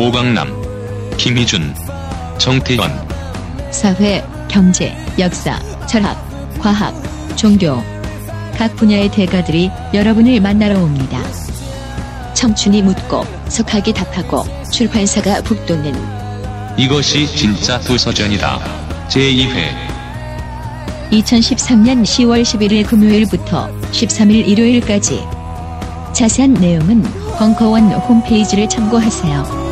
오강남, 김희준, 정태원. 사회, 경제, 역사, 철학, 과학, 종교. 각 분야의 대가들이 여러분을 만나러 옵니다. 청춘이 묻고 석학이 답하고 출판사가 북돋는 이것이 진짜 도서전이다. 제2회 2013년 10월 11일 금요일부터 13일 일요일까지 자세한 내용은 벙커원 홈페이지를 참고하세요.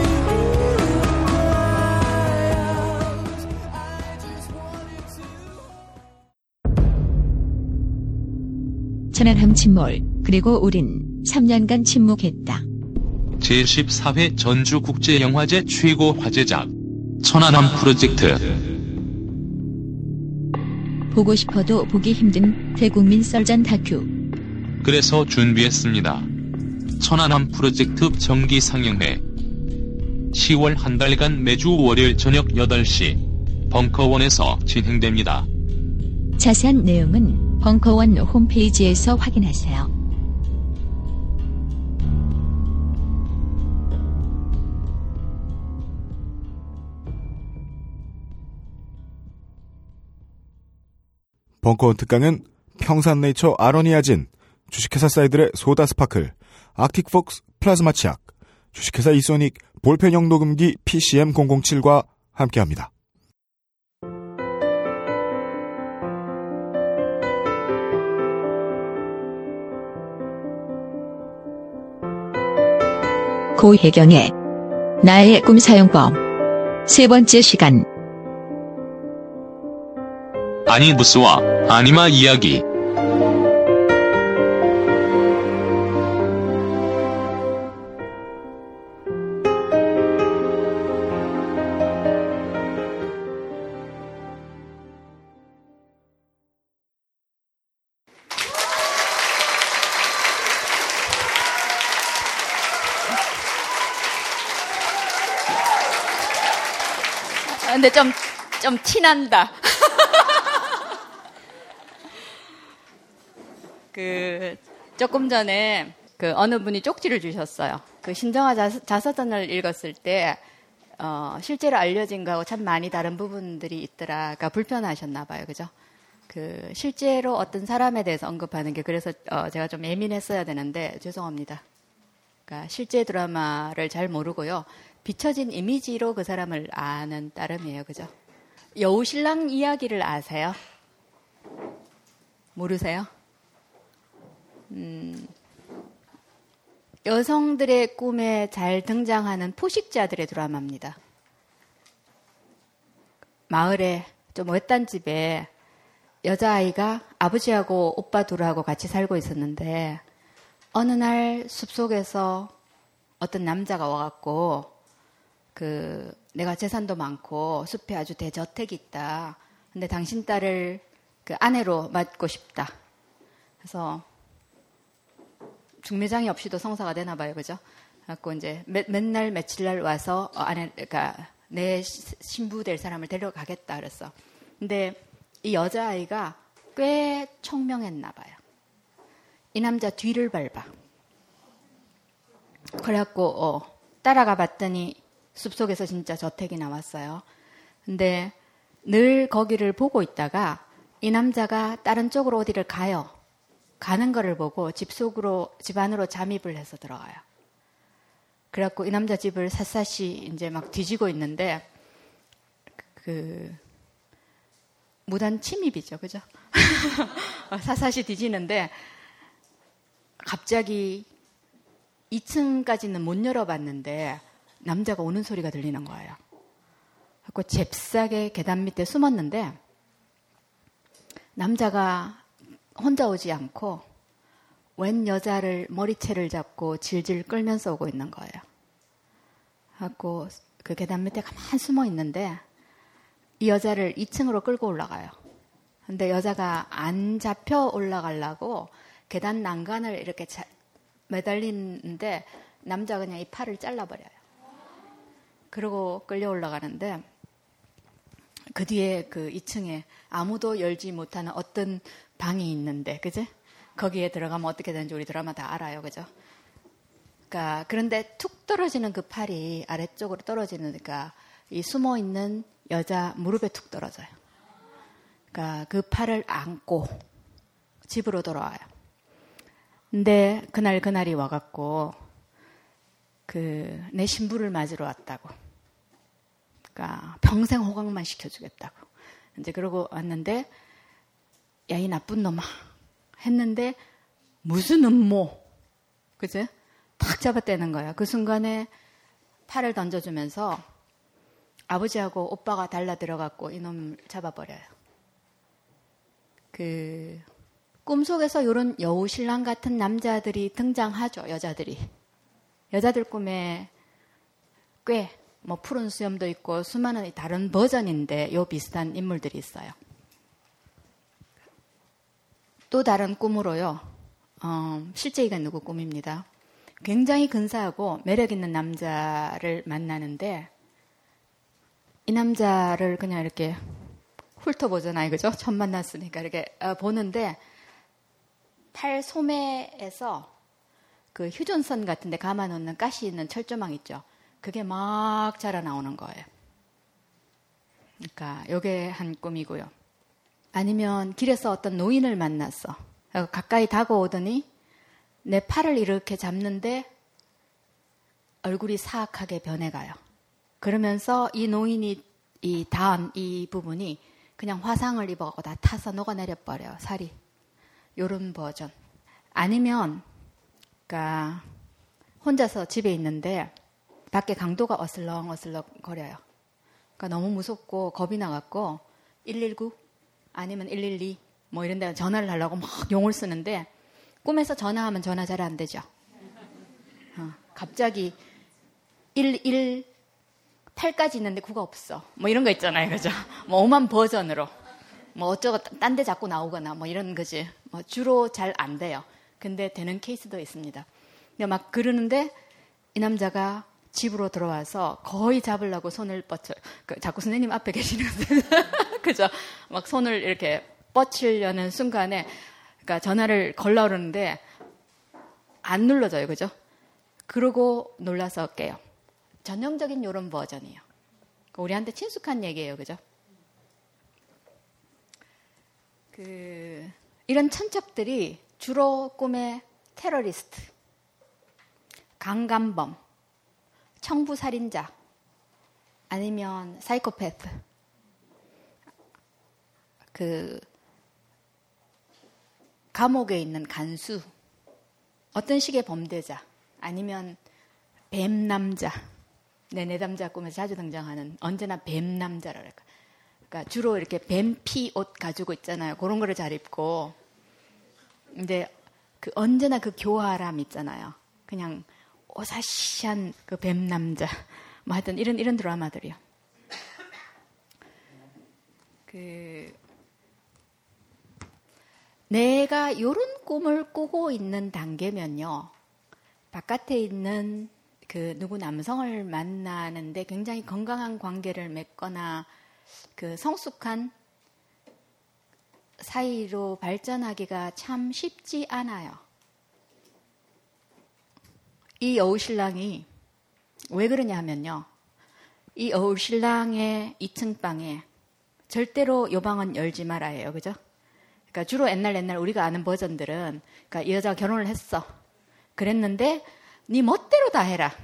천안함 침몰, 그리고 우린 3년간 침묵했다. 제14회 전주국제영화제 최고 화제작 천안함 프로젝트 보고 싶어도 보기 힘든 대국민 썰전 다큐 그래서 준비했습니다. 천안함 프로젝트 정기 상영회 10월 한 달간 매주 월요일 저녁 8시 벙커원에서 진행됩니다. 자세한 내용은 벙커원 홈페이지에서 확인하세요. 벙커원 특강은 평산네이처 아로니아진, 주식회사 사이들의 소다 스파클, 아틱폭스 플라즈마 치약, 주식회사 이소닉 볼펜형 녹음기 PCM007과 함께합니다. 고혜경의 나의 꿈 사용법. 세 번째 시간. 아니부스와 아니마 이야기 좀 티난다. 그, 조금 전에 그 어느 분이 쪽지를 주셨어요. 그 신정화 자서, 전을 읽었을 때, 어, 실제로 알려진 거하고 참 많이 다른 부분들이 있더라. 그러니까 불편하셨나 봐요. 그죠? 그, 실제로 어떤 사람에 대해서 언급하는 게 그래서 어, 제가 좀 예민했어야 되는데 죄송합니다. 그러니까 실제 드라마를 잘 모르고요. 비춰진 이미지로 그 사람을 아는 따름이에요. 그죠? 여우신랑 이야기를 아세요? 모르세요? 음, 여성들의 꿈에 잘 등장하는 포식자들의 드라마입니다. 마을에 좀 외딴 집에 여자아이가 아버지하고 오빠 둘하고 같이 살고 있었는데 어느 날 숲속에서 어떤 남자가 와갖고 그 내가 재산도 많고 숲에 아주 대저택이 있다. 근데 당신 딸을 그 아내로 맡고 싶다. 그래서 중매장이 없이도 성사가 되나 봐요, 그죠? 갖고 이제 매, 맨날 며칠 날 와서 어, 아내, 그러니까 내 신부 될 사람을 데려가겠다 그랬어. 근데 이 여자 아이가 꽤 청명했나 봐요. 이 남자 뒤를 밟아. 그래갖고 어, 따라가 봤더니 숲속에서 진짜 저택이 나왔어요. 근데 늘 거기를 보고 있다가 이 남자가 다른 쪽으로 어디를 가요. 가는 거를 보고 집 속으로, 집 안으로 잠입을 해서 들어가요. 그래갖고 이 남자 집을 샅샅이 이제 막 뒤지고 있는데, 그, 무단 침입이죠. 그죠? 샅샅이 뒤지는데, 갑자기 2층까지는 못 열어봤는데, 남자가 오는 소리가 들리는 거예요. 그고 잽싸게 계단 밑에 숨었는데 남자가 혼자 오지 않고 웬 여자를 머리채를 잡고 질질 끌면서 오고 있는 거예요. 하고 그 계단 밑에 가만 숨어 있는데 이 여자를 2층으로 끌고 올라가요. 근데 여자가 안 잡혀 올라가려고 계단 난간을 이렇게 자, 매달리는데 남자가 그냥 이 팔을 잘라버려요. 그러고 끌려 올라가는데 그 뒤에 그 2층에 아무도 열지 못하는 어떤 방이 있는데, 그지? 거기에 들어가면 어떻게 되는지 우리 드라마 다 알아요, 그죠? 그러니까 그런데 툭 떨어지는 그 팔이 아래쪽으로 떨어지니까 이 숨어 있는 여자 무릎에 툭 떨어져요. 그러니까 그 팔을 안고 집으로 돌아와요. 근데 그날 그날이 와갖고 그 내 신부를 맞으러 왔다고. 그러니까 평생 호강만 시켜주겠다고. 이제 그러고 왔는데 야 이 나쁜 놈아 했는데 무슨 음모 그제 탁 잡아떼는 거야. 그 순간에 팔을 던져주면서 아버지하고 오빠가 달라 들어갔고 이놈을 잡아버려요. 그 꿈속에서 이런 여우 신랑 같은 남자들이 등장하죠. 여자들이 여자들 꿈에 꽤 뭐 푸른 수염도 있고 수많은 다른 버전인데 요 비슷한 인물들이 있어요. 또 다른 꿈으로요. 어, 실제 이가 누구 꿈입니다. 굉장히 근사하고 매력 있는 남자를 만나는데 이 남자를 그냥 이렇게 훑어보잖아요. 그죠? 처음 만났으니까 이렇게 어, 보는데 팔 소매에서 그 휴전선 같은 데 감아 놓는 가시 있는 철조망 있죠. 그게 막 자라 나오는 거예요. 그러니까 요게 한 꿈이고요. 아니면 길에서 어떤 노인을 만났어. 가까이 다가오더니 내 팔을 이렇게 잡는데 얼굴이 사악하게 변해가요. 그러면서 이 노인이 이 다음 이 부분이 그냥 화상을 입어가고 다 타서 녹아내려 버려요. 살이. 요런 버전. 아니면 그러니까 혼자서 집에 있는데 밖에 강도가 어슬렁 어슬렁 거려요. 그러니까 너무 무섭고 겁이 나갖고 119 아니면 112 뭐 이런 데 전화를 하려고 막 용을 쓰는데 꿈에서 전화하면 전화 잘 안 되죠. 어, 갑자기 118까지 있는데 9가 없어. 뭐 이런 거 있잖아요. 그죠? 뭐 오만 버전으로. 뭐 어쩌고 딴 데 자꾸 나오거나 뭐 이런 거지. 뭐 주로 잘 안 돼요. 근데 되는 케이스도 있습니다. 근데 막 그러는데 이 남자가 집으로 들어와서 거의 잡으려고 손을 뻗쳐. 그 자꾸 선생님 앞에 계시는 그죠? 막 손을 이렇게 뻗치려는 순간에 그러니까 전화를 걸라 그러는데 안 눌러져요. 그죠? 그러고 놀라서 깨요. 전형적인 요런 버전이에요. 우리한테 친숙한 얘기예요. 그죠? 그 이런 천적들이 주로 꿈의 테러리스트, 강간범, 청부살인자, 아니면 사이코패스, 그 감옥에 있는 간수, 어떤 식의 범죄자, 아니면 뱀남자, 내 내담자 꿈에서 자주 등장하는 언제나 뱀남자라 그럴까. 그러니까 주로 이렇게 뱀피 옷 가지고 있잖아요. 그런 거를 잘 입고. 근데 그 언제나 그 교활함 있잖아요. 그냥 오사시한 그 뱀 남자. 뭐 하여튼 이런, 이런 드라마들이요. 그, 내가 요런 꿈을 꾸고 있는 단계면요. 바깥에 있는 그 누구 남성을 만나는데 굉장히 건강한 관계를 맺거나 그 성숙한 사이로 발전하기가 참 쉽지 않아요. 이 여우신랑이 왜 그러냐 하면요. 이 여우신랑의 2층 방에 절대로 요 방은 열지 말아요. 그죠? 그러니까 주로 옛날 옛날 우리가 아는 버전들은 그러니까 이 여자가 결혼을 했어. 그랬는데 네 멋대로 다 해라.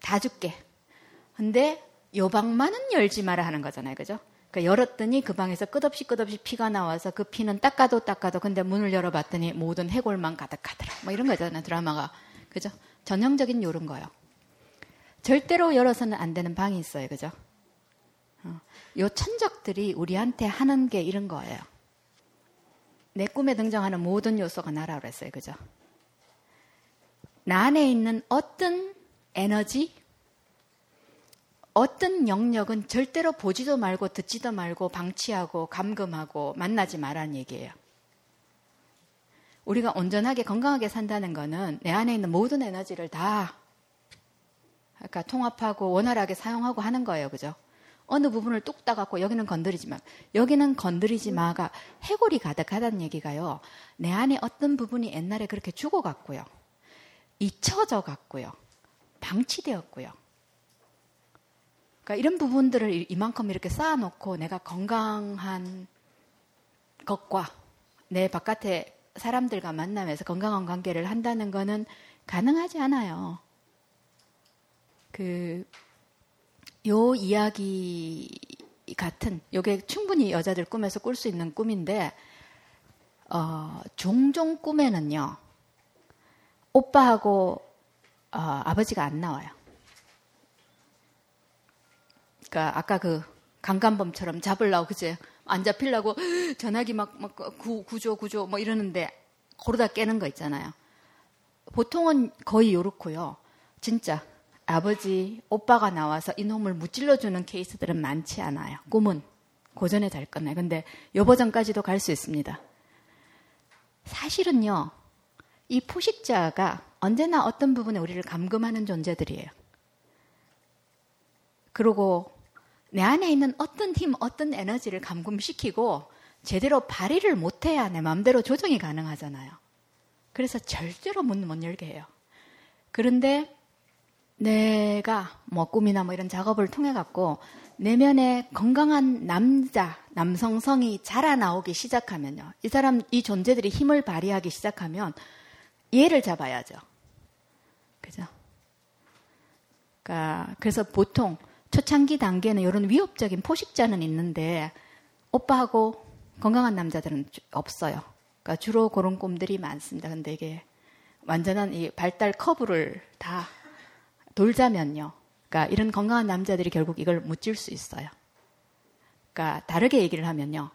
다 줄게. 근데 요 방만은 열지 마라 하는 거잖아요. 그죠? 그러니까 열었더니 그 방에서 끝없이 끝없이 피가 나와서 그 피는 닦아도 닦아도 근데 문을 열어봤더니 모든 해골만 가득하더라. 뭐 이런 거잖아요. 드라마가. 그죠? 전형적인 요런 거요. 절대로 열어서는 안 되는 방이 있어요. 그죠? 어. 요 천적들이 우리한테 하는 게 이런 거예요. 내 꿈에 등장하는 모든 요소가 나라 그랬어요. 그죠? 나 안에 있는 어떤 에너지, 어떤 영역은 절대로 보지도 말고 듣지도 말고 방치하고 감금하고 만나지 말라는 얘기예요. 우리가 온전하게 건강하게 산다는 거는 내 안에 있는 모든 에너지를 다 그러니까 통합하고 원활하게 사용하고 하는 거예요. 그죠? 어느 부분을 뚝 따갖고 여기는 건드리지 마. 여기는 건드리지 마가 해골이 가득하다는 얘기가요. 내 안에 어떤 부분이 옛날에 그렇게 죽어갔고요. 잊혀져 갔고요. 방치되었고요. 그러니까 이런 부분들을 이만큼 이렇게 쌓아놓고 내가 건강한 것과 내 바깥에 사람들과 만나면서 건강한 관계를 한다는 거는 가능하지 않아요. 그, 요 이야기 같은, 요게 충분히 여자들 꿈에서 꿀 수 있는 꿈인데, 어, 종종 꿈에는요, 오빠하고 어, 아버지가 안 나와요. 그러니까 아까 그 강간범처럼 잡으려고 그제 안 잡히려고 전화기 막, 막 구, 구조 구조 뭐 이러는데 고르다 깨는 거 있잖아요. 보통은 거의 요렇고요. 진짜 아버지, 오빠가 나와서 이놈을 무찔러주는 케이스들은 많지 않아요. 꿈은 고전에 잘 끝나요. 근데 요 버전까지도 갈 수 있습니다. 사실은요, 이 포식자가 언제나 어떤 부분에 우리를 감금하는 존재들이에요. 그리고 내 안에 있는 어떤 힘, 어떤 에너지를 감금시키고 제대로 발휘를 못해야 내 마음대로 조정이 가능하잖아요. 그래서 절대로 문 못 열게 해요. 그런데 내가 뭐 꿈이나 뭐 이런 작업을 통해 갖고 내면에 건강한 남자, 남성성이 자라나오기 시작하면요. 이 사람, 이 존재들이 힘을 발휘하기 시작하면 얘를 잡아야죠. 그죠? 그러니까 그래서 보통 초창기 단계는 이런 위협적인 포식자는 있는데 오빠하고 건강한 남자들은 없어요. 그러니까 주로 그런 꿈들이 많습니다. 근데 이게 완전한 이 발달 커브를 다 돌자면요. 그러니까 이런 건강한 남자들이 결국 이걸 묻질 수 있어요. 그러니까 다르게 얘기를 하면요.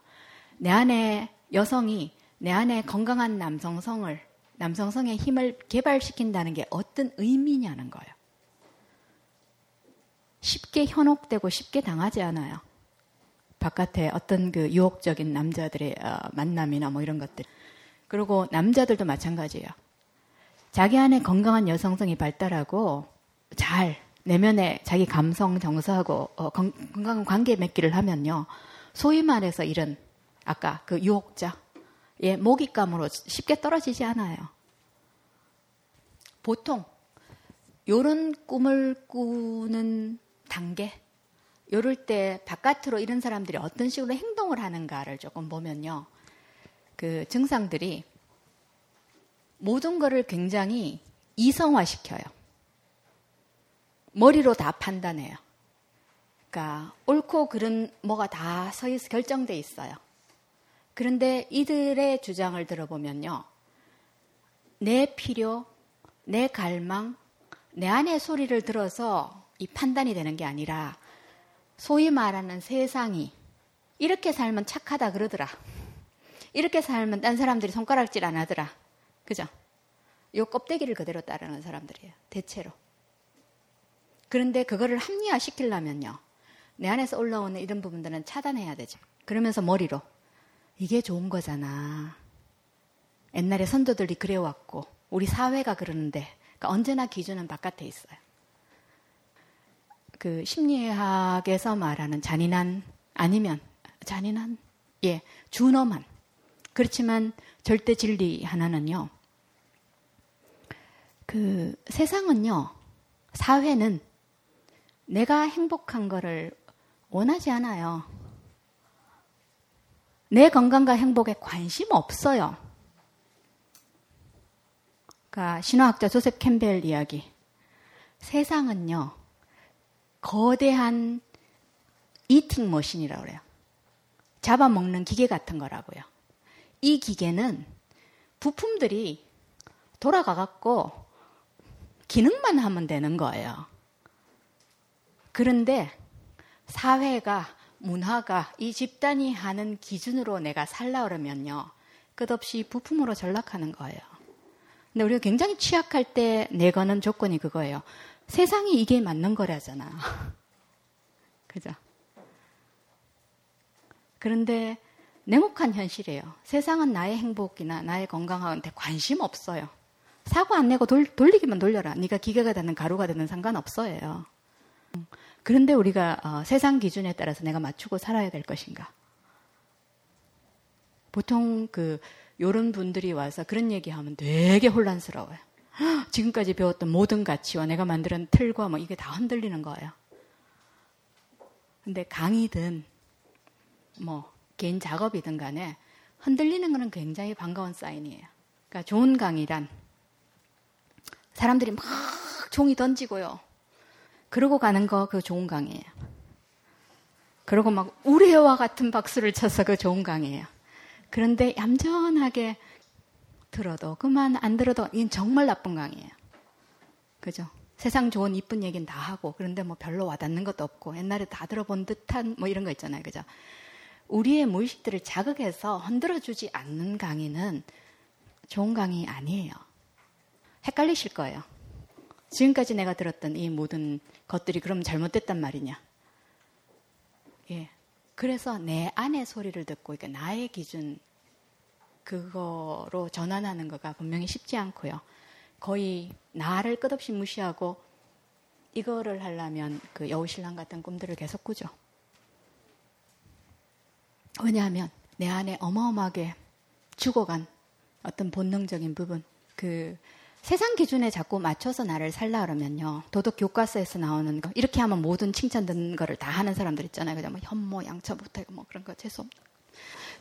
내 안에 여성이 내 안에 건강한 남성성을 남성성의 힘을 개발시킨다는 게 어떤 의미냐는 거예요. 쉽게 현혹되고 쉽게 당하지 않아요. 바깥에 어떤 그 유혹적인 남자들의 어, 만남이나 뭐 이런 것들. 그리고 남자들도 마찬가지예요. 자기 안에 건강한 여성성이 발달하고 잘 내면에 자기 감성 정서하고 어, 건강한 관계 맺기를 하면요. 소위 말해서 이런 아까 그 유혹자 예, 모기감으로 쉽게 떨어지지 않아요. 보통 요런 꿈을 꾸는 단계 요럴 때 바깥으로 이런 사람들이 어떤 식으로 행동을 하는가를 조금 보면요. 그 증상들이 모든 거를 굉장히 이성화 시켜요. 머리로 다 판단해요. 그러니까 옳고 그른 뭐가 다 서있 결정돼 있어요. 그런데 이들의 주장을 들어보면요. 내 필요, 내 갈망, 내 안의 소리를 들어서 이 판단이 되는 게 아니라 소위 말하는 세상이 이렇게 살면 착하다 그러더라. 이렇게 살면 딴 사람들이 손가락질 안 하더라. 그죠? 요 껍데기를 그대로 따르는 사람들이에요. 대체로. 그런데 그거를 합리화 시키려면요. 내 안에서 올라오는 이런 부분들은 차단해야 되죠. 그러면서 머리로 이게 좋은 거잖아. 옛날에 선조들이 그래왔고 우리 사회가 그러는데 그러니까 언제나 기준은 바깥에 있어요. 그 심리학에서 말하는 잔인한 아니면 잔인한 예 준엄한 그렇지만 절대 진리 하나는요. 그 세상은요 사회는 내가 행복한 거를 원하지 않아요. 내 건강과 행복에 관심 없어요. 그러니까 신화학자 조셉 캠벨 이야기. 세상은요, 거대한 이팅 머신이라고 그래요. 잡아먹는 기계 같은 거라고요. 이 기계는 부품들이 돌아가갖고 기능만 하면 되는 거예요. 그런데 사회가 문화가 이 집단이 하는 기준으로 내가 살라 그러면요. 끝없이 부품으로 전락하는 거예요. 근데 우리가 굉장히 취약할 때 내거는 조건이 그거예요. 세상이 이게 맞는 거라잖아. 그죠? 그런데 냉혹한 현실이에요. 세상은 나의 행복이나 나의 건강한테 관심 없어요. 사고 안 내고 돌, 돌리기만 돌려라. 네가 기계가 되는 가루가 되는 상관없어요. 그런데 우리가 어, 세상 기준에 따라서 내가 맞추고 살아야 될 것인가? 보통 그 요런 분들이 와서 그런 얘기하면 되게 혼란스러워요. 지금까지 배웠던 모든 가치와 내가 만드는 틀과 뭐 이게 다 흔들리는 거예요. 근데 강의든 뭐 개인 작업이든 간에 흔들리는 것은 굉장히 반가운 사인이에요. 그러니까 좋은 강의란 사람들이 막 종이 던지고요. 그러고 가는 거 그 좋은 강의예요. 그러고 막 우레와 같은 박수를 쳐서 그 좋은 강의예요. 그런데 얌전하게 들어도 그만 안 들어도 이건 정말 나쁜 강의예요. 그죠? 세상 좋은 이쁜 얘기는 다 하고 그런데 뭐 별로 와닿는 것도 없고 옛날에 다 들어본 듯한 뭐 이런 거 있잖아요. 그죠? 우리의 무의식들을 자극해서 흔들어주지 않는 강의는 좋은 강의 아니에요. 헷갈리실 거예요. 지금까지 내가 들었던 이 모든 것들이 그럼 잘못됐단 말이냐. 예. 그래서 내 안의 소리를 듣고, 그러니까 나의 기준, 그거로 전환하는 거가 분명히 쉽지 않고요. 거의 나를 끝없이 무시하고 이거를 하려면 그 여우신랑 같은 꿈들을 계속 꾸죠. 왜냐하면 내 안에 어마어마하게 죽어간 어떤 본능적인 부분, 그 세상 기준에 자꾸 맞춰서 나를 살라 그러면요. 도덕 교과서에서 나오는 거 이렇게 하면 모든 칭찬 듣는 거를 다 하는 사람들 있잖아요. 그냥 뭐 현모 양처 못하고 뭐 그런 거 재수 없는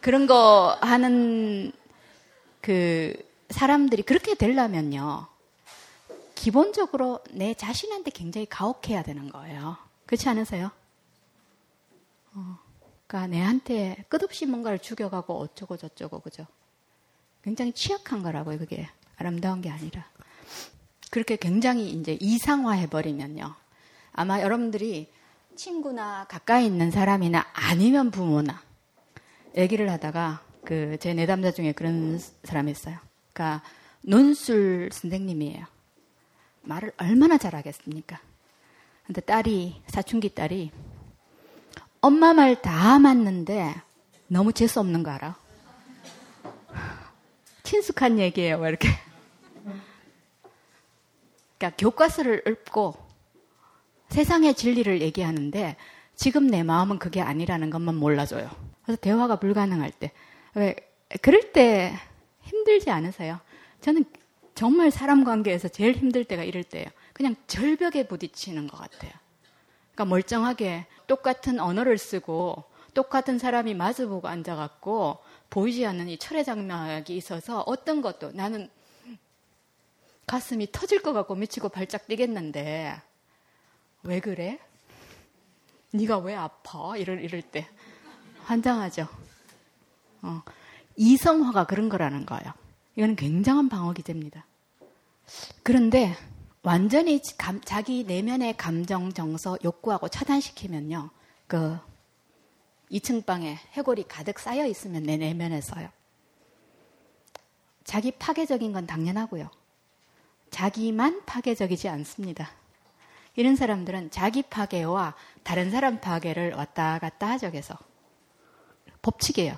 그런 거 하는 그 사람들이 그렇게 되려면요. 기본적으로 내 자신한테 굉장히 가혹해야 되는 거예요. 그렇지 않으세요? 어, 그러니까 내한테 끝없이 뭔가를 죽여가고 어쩌고 저쩌고 그죠? 굉장히 취약한 거라고요. 그게 아름다운 게 아니라 그렇게 굉장히 이제 이상화해 버리면요. 아마 여러분들이 친구나 가까이 있는 사람이나 아니면 부모나 얘기를 하다가 그 제 내담자 중에 그런 사람이 있어요. 그러니까 논술 선생님이에요. 말을 얼마나 잘하겠습니까? 근데 딸이 사춘기 딸이 엄마 말 다 맞는데 너무 재수 없는 거 알아? 친숙한 얘기예요, 왜 이렇게. 그러니까 교과서를 읊고 세상의 진리를 얘기하는데 지금 내 마음은 그게 아니라는 것만 몰라줘요. 그래서 대화가 불가능할 때. 왜, 그럴 때 힘들지 않으세요? 저는 정말 사람 관계에서 제일 힘들 때가 이럴 때예요. 그냥 절벽에 부딪히는 것 같아요. 그러니까 멀쩡하게 똑같은 언어를 쓰고 똑같은 사람이 마주보고 앉아갖고 보이지 않는 이 철의 장막이 있어서 어떤 것도 나는 가슴이 터질 것 같고 미치고 발작 뛰겠는데 왜 그래? 네가 왜 아파? 이럴 이럴 때 환장하죠. 어, 이성화가 그런 거라는 거예요. 이거는 굉장한 방어 기제입니다. 그런데 완전히 감, 자기 내면의 감정, 정서, 욕구하고 차단시키면요. 그 2층 방에 해골이 가득 쌓여 있으면 내 내면에서요. 자기 파괴적인 건 당연하고요. 자기만 파괴적이지 않습니다. 이런 사람들은 자기 파괴와 다른 사람 파괴를 왔다 갔다 하죠, 계속. 법칙이에요.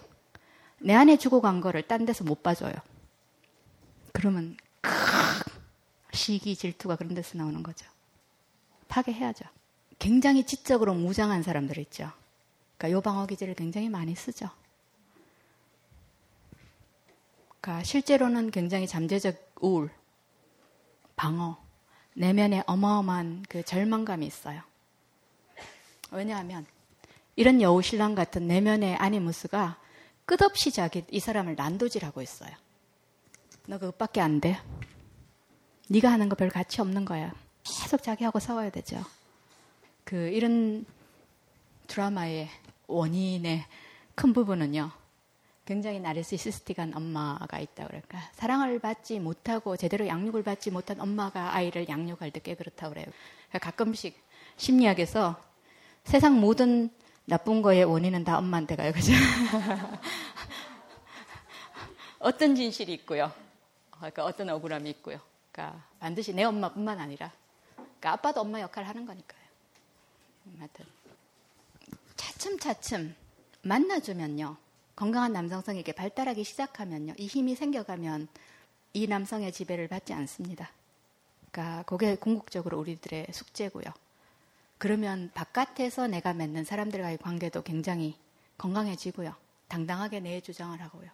내 안에 죽어간 거를 딴 데서 못 봐줘요. 그러면 시기 질투가 그런 데서 나오는 거죠. 파괴해야죠. 굉장히 지적으로 무장한 사람들 있죠. 그러니까 요방어 기제를 굉장히 많이 쓰죠. 그러니까 실제로는 굉장히 잠재적 우울, 방어, 내면에 어마어마한 그 절망감이 있어요. 왜냐하면 이런 여우신랑 같은 내면의 아니무스가 끝없이 자기 이 사람을 난도질하고 있어요. 너 그것밖에 안 돼. 네가 하는 거 별 가치 없는 거야. 계속 자기하고 싸워야 되죠. 그 이런 드라마의 원인의 큰 부분은요. 굉장히 나르시시스틱한 엄마가 있다 그럴까. 사랑을 받지 못하고 제대로 양육을 받지 못한 엄마가 아이를 양육할 때 꽤 그렇다고 그래요. 그러니까 가끔씩 심리학에서 세상 모든 나쁜 거의 원인은 다 엄마한테 가요. 그죠? 어떤 진실이 있고요. 그러니까 어떤 억울함이 있고요. 그러니까 반드시 내 엄마뿐만 아니라 그러니까 아빠도 엄마 역할을 하는 거니까요. 하여튼 차츰차츰 만나주면요. 건강한 남성성이 게 발달하기 시작하면요. 이 힘이 생겨가면 이 남성의 지배를 받지 않습니다. 그러니까 그게 궁극적으로 우리들의 숙제고요. 그러면 바깥에서 내가 맺는 사람들과의 관계도 굉장히 건강해지고요. 당당하게 내 주장을 하고요.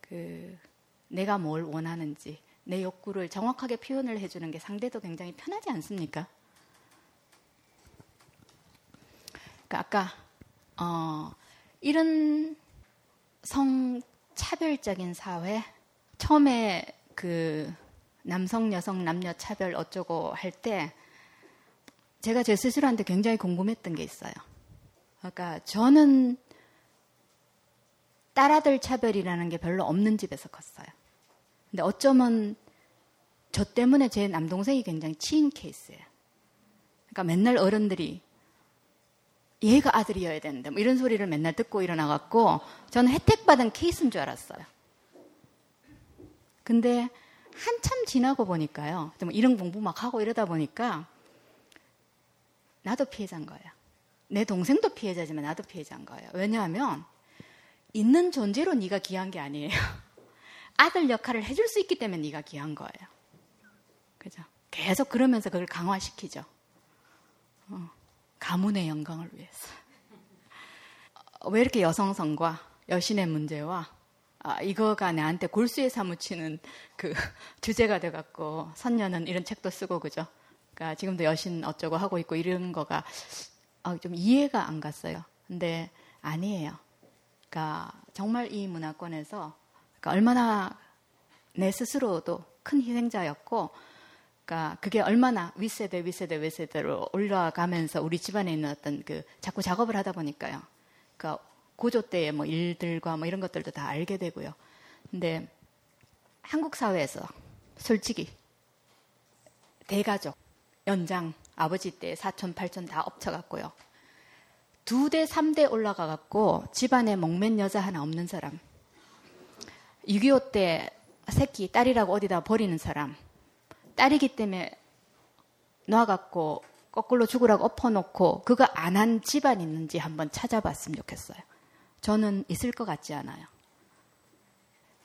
그 내가 뭘 원하는지 내 욕구를 정확하게 표현을 해주는 게 상대도 굉장히 편하지 않습니까? 그러니까 아까 어, 이런 성차별적인 사회 처음에 그 남성 여성 남녀 차별 어쩌고 할 때 제가 제 스스로한테 굉장히 궁금했던 게 있어요. 그러니까 저는 딸아들 차별이라는 게 별로 없는 집에서 컸어요. 근데 어쩌면 저 때문에 제 남동생이 굉장히 치인 케이스예요. 그러니까 맨날 어른들이 얘가 아들이어야 되는데 뭐 이런 소리를 맨날 듣고 일어나갖고 저는 혜택받은 케이스인 줄 알았어요. 근데 한참 지나고 보니까요. 좀 이런 공부 막 하고 이러다 보니까 나도 피해자인 거예요. 내 동생도 피해자지만 나도 피해자인 거예요. 왜냐하면 있는 존재로 네가 귀한 게 아니에요. 아들 역할을 해줄 수 있기 때문에 네가 귀한 거예요. 그죠? 계속 그러면서 그걸 강화시키죠. 어, 가문의 영광을 위해서. 어, 왜 이렇게 여성성과 여신의 문제와 아, 이거가 나한테 골수에 사무치는 그 주제가 돼갖고 선녀는 이런 책도 쓰고 그죠? 그러니까 지금도 여신 어쩌고 하고 있고 이런 거가 아, 좀 이해가 안 갔어요. 근데 아니에요. 그러니까 정말 이 문화권에서 그러니까 얼마나 내 스스로도 큰 희생자였고, 그러니까 그게 얼마나 윗세대, 윗세대, 윗세대로 올라가면서 우리 집안에 있는 어떤 그 자꾸 작업을 하다 보니까요. 그러니까 고조 때의 뭐 일들과 뭐 이런 것들도 다 알게 되고요. 근데 한국 사회에서 솔직히 대가족, 연장, 아버지 때 사촌, 팔촌 다 엎쳐갔고요. 두 대, 삼 대 올라가갖고 집안에 목맨 여자 하나 없는 사람. 6.25 때 새끼, 딸이라고 어디다 버리는 사람. 딸이기 때문에 놔갖고 거꾸로 죽으라고 엎어놓고 그거 안 한 집안 있는지 한번 찾아봤으면 좋겠어요. 저는 있을 것 같지 않아요.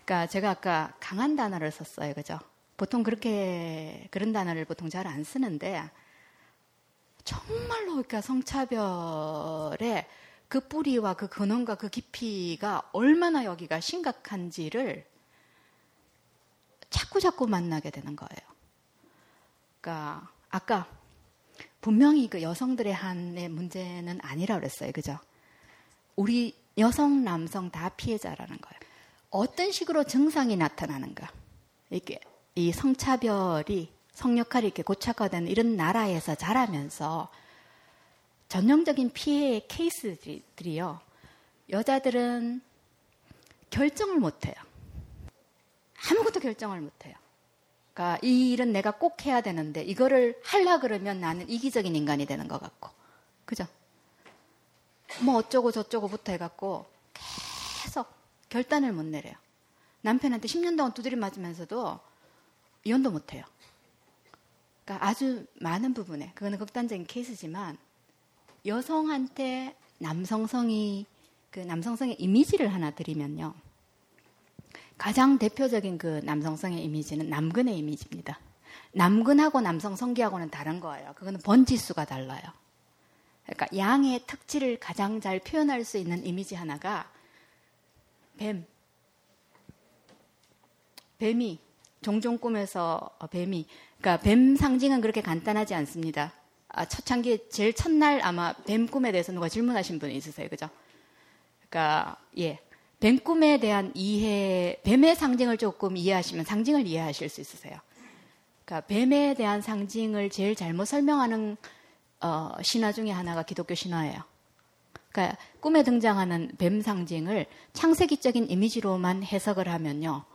그러니까 제가 아까 강한 단어를 썼어요. 그죠? 보통 그렇게 그런 단어를 보통 잘 안 쓰는데 정말로 그러니까 성차별의 그 뿌리와 그 근원과 그 깊이가 얼마나 여기가 심각한지를 자꾸 자꾸 만나게 되는 거예요. 그러니까 아까 분명히 그 여성들의 한의 문제는 아니라 그랬어요. 그죠? 우리 여성, 남성 다 피해자라는 거예요. 어떤 식으로 증상이 나타나는가? 이게 이 성차별이 성역할이 이렇게 고착화된 이런 나라에서 자라면서 전형적인 피해 케이스들이요. 여자들은 결정을 못해요. 아무것도 결정을 못해요. 그러니까 이 일은 내가 꼭 해야 되는데 이거를 하려 그러면 나는 이기적인 인간이 되는 것 같고, 그죠? 뭐 어쩌고 저쩌고부터 해갖고 계속 결단을 못 내려요. 남편한테 10년 동안 두드려 맞으면서도 이혼도 못해요. 그러니까 아주 많은 부분에 그거는 극단적인 케이스지만 여성한테 남성성이 그 남성성의 이미지를 하나 드리면요. 가장 대표적인 그 남성성의 이미지는 남근의 이미지입니다. 남근하고 남성 성기하고는 다른 거예요. 그거는 번지수가 달라요. 그러니까 양의 특질을 가장 잘 표현할 수 있는 이미지 하나가 뱀. 뱀이 종종 꿈에서 뱀이 그러니까 뱀 상징은 그렇게 간단하지 않습니다. 아, 초창기 제일 첫날 아마 뱀 꿈에 대해서 누가 질문하신 분이 있으세요, 그죠? 그러니까 예, 뱀 꿈에 대한 이해, 뱀의 상징을 조금 이해하시면 상징을 이해하실 수 있으세요. 그러니까 뱀에 대한 상징을 제일 잘못 설명하는 어, 신화 중에 하나가 기독교 신화예요. 그러니까 꿈에 등장하는 뱀 상징을 창세기적인 이미지로만 해석을 하면요.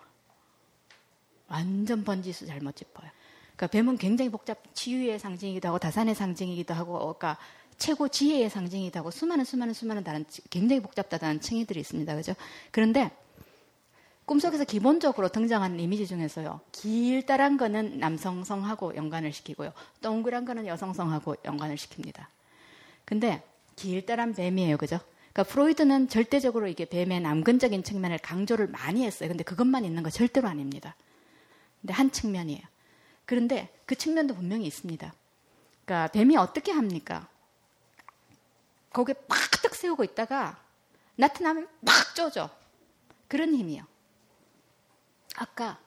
완전 번지수 잘못 짚어요. 그러니까 뱀은 굉장히 복잡, 치유의 상징이기도 하고 다산의 상징이기도 하고, 그러니까 최고 지혜의 상징이기도 하고 수많은 수많은 수많은 다른 굉장히 복잡하다는 층이들이 있습니다. 그죠? 그런데 꿈속에서 기본적으로 등장하는 이미지 중에서요. 길다란 거는 남성성하고 연관을 시키고요. 동그란 거는 여성성하고 연관을 시킵니다. 근데 길다란 뱀이에요. 그죠? 그러니까 프로이드는 절대적으로 이게 뱀의 남근적인 측면을 강조를 많이 했어요. 근데 그것만 있는 거 절대로 아닙니다. 근데 한 측면이에요. 그런데 그 측면도 분명히 있습니다. 그러니까 뱀이 어떻게 합니까? 거기에 팍떡 세우고 있다가 나타나면 막 쪼죠. 그런 힘이요. 아까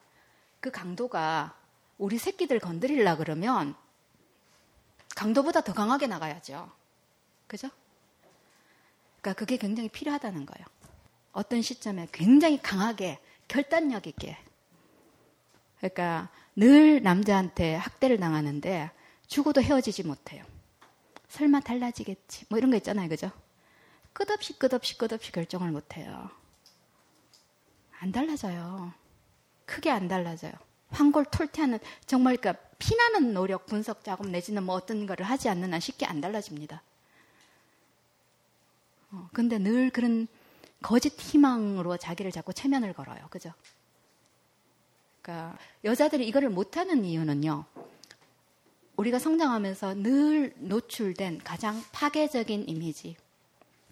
그 강도가 우리 새끼들 건드리려 그러면 강도보다 더 강하게 나가야죠. 그죠? 그러니까 그게 굉장히 필요하다는 거예요. 어떤 시점에 굉장히 강하게 결단력 있게. 그러니까 늘 남자한테 학대를 당하는데 죽어도 헤어지지 못해요. 설마 달라지겠지. 뭐 이런 거 있잖아요. 그죠? 끝없이 끝없이 끝없이 결정을 못해요. 안 달라져요. 크게 안 달라져요. 황골 톨퇴하는 정말 그러니까 피나는 노력, 분석 작업 내지는 뭐 어떤 거를 하지 않는 한 쉽게 안 달라집니다. 어, 근데 늘 그런 거짓 희망으로 자기를 자꾸 체면을 걸어요. 그죠? 그러니까 여자들이 이거를 못하는 이유는요. 우리가 성장하면서 늘 노출된 가장 파괴적인 이미지.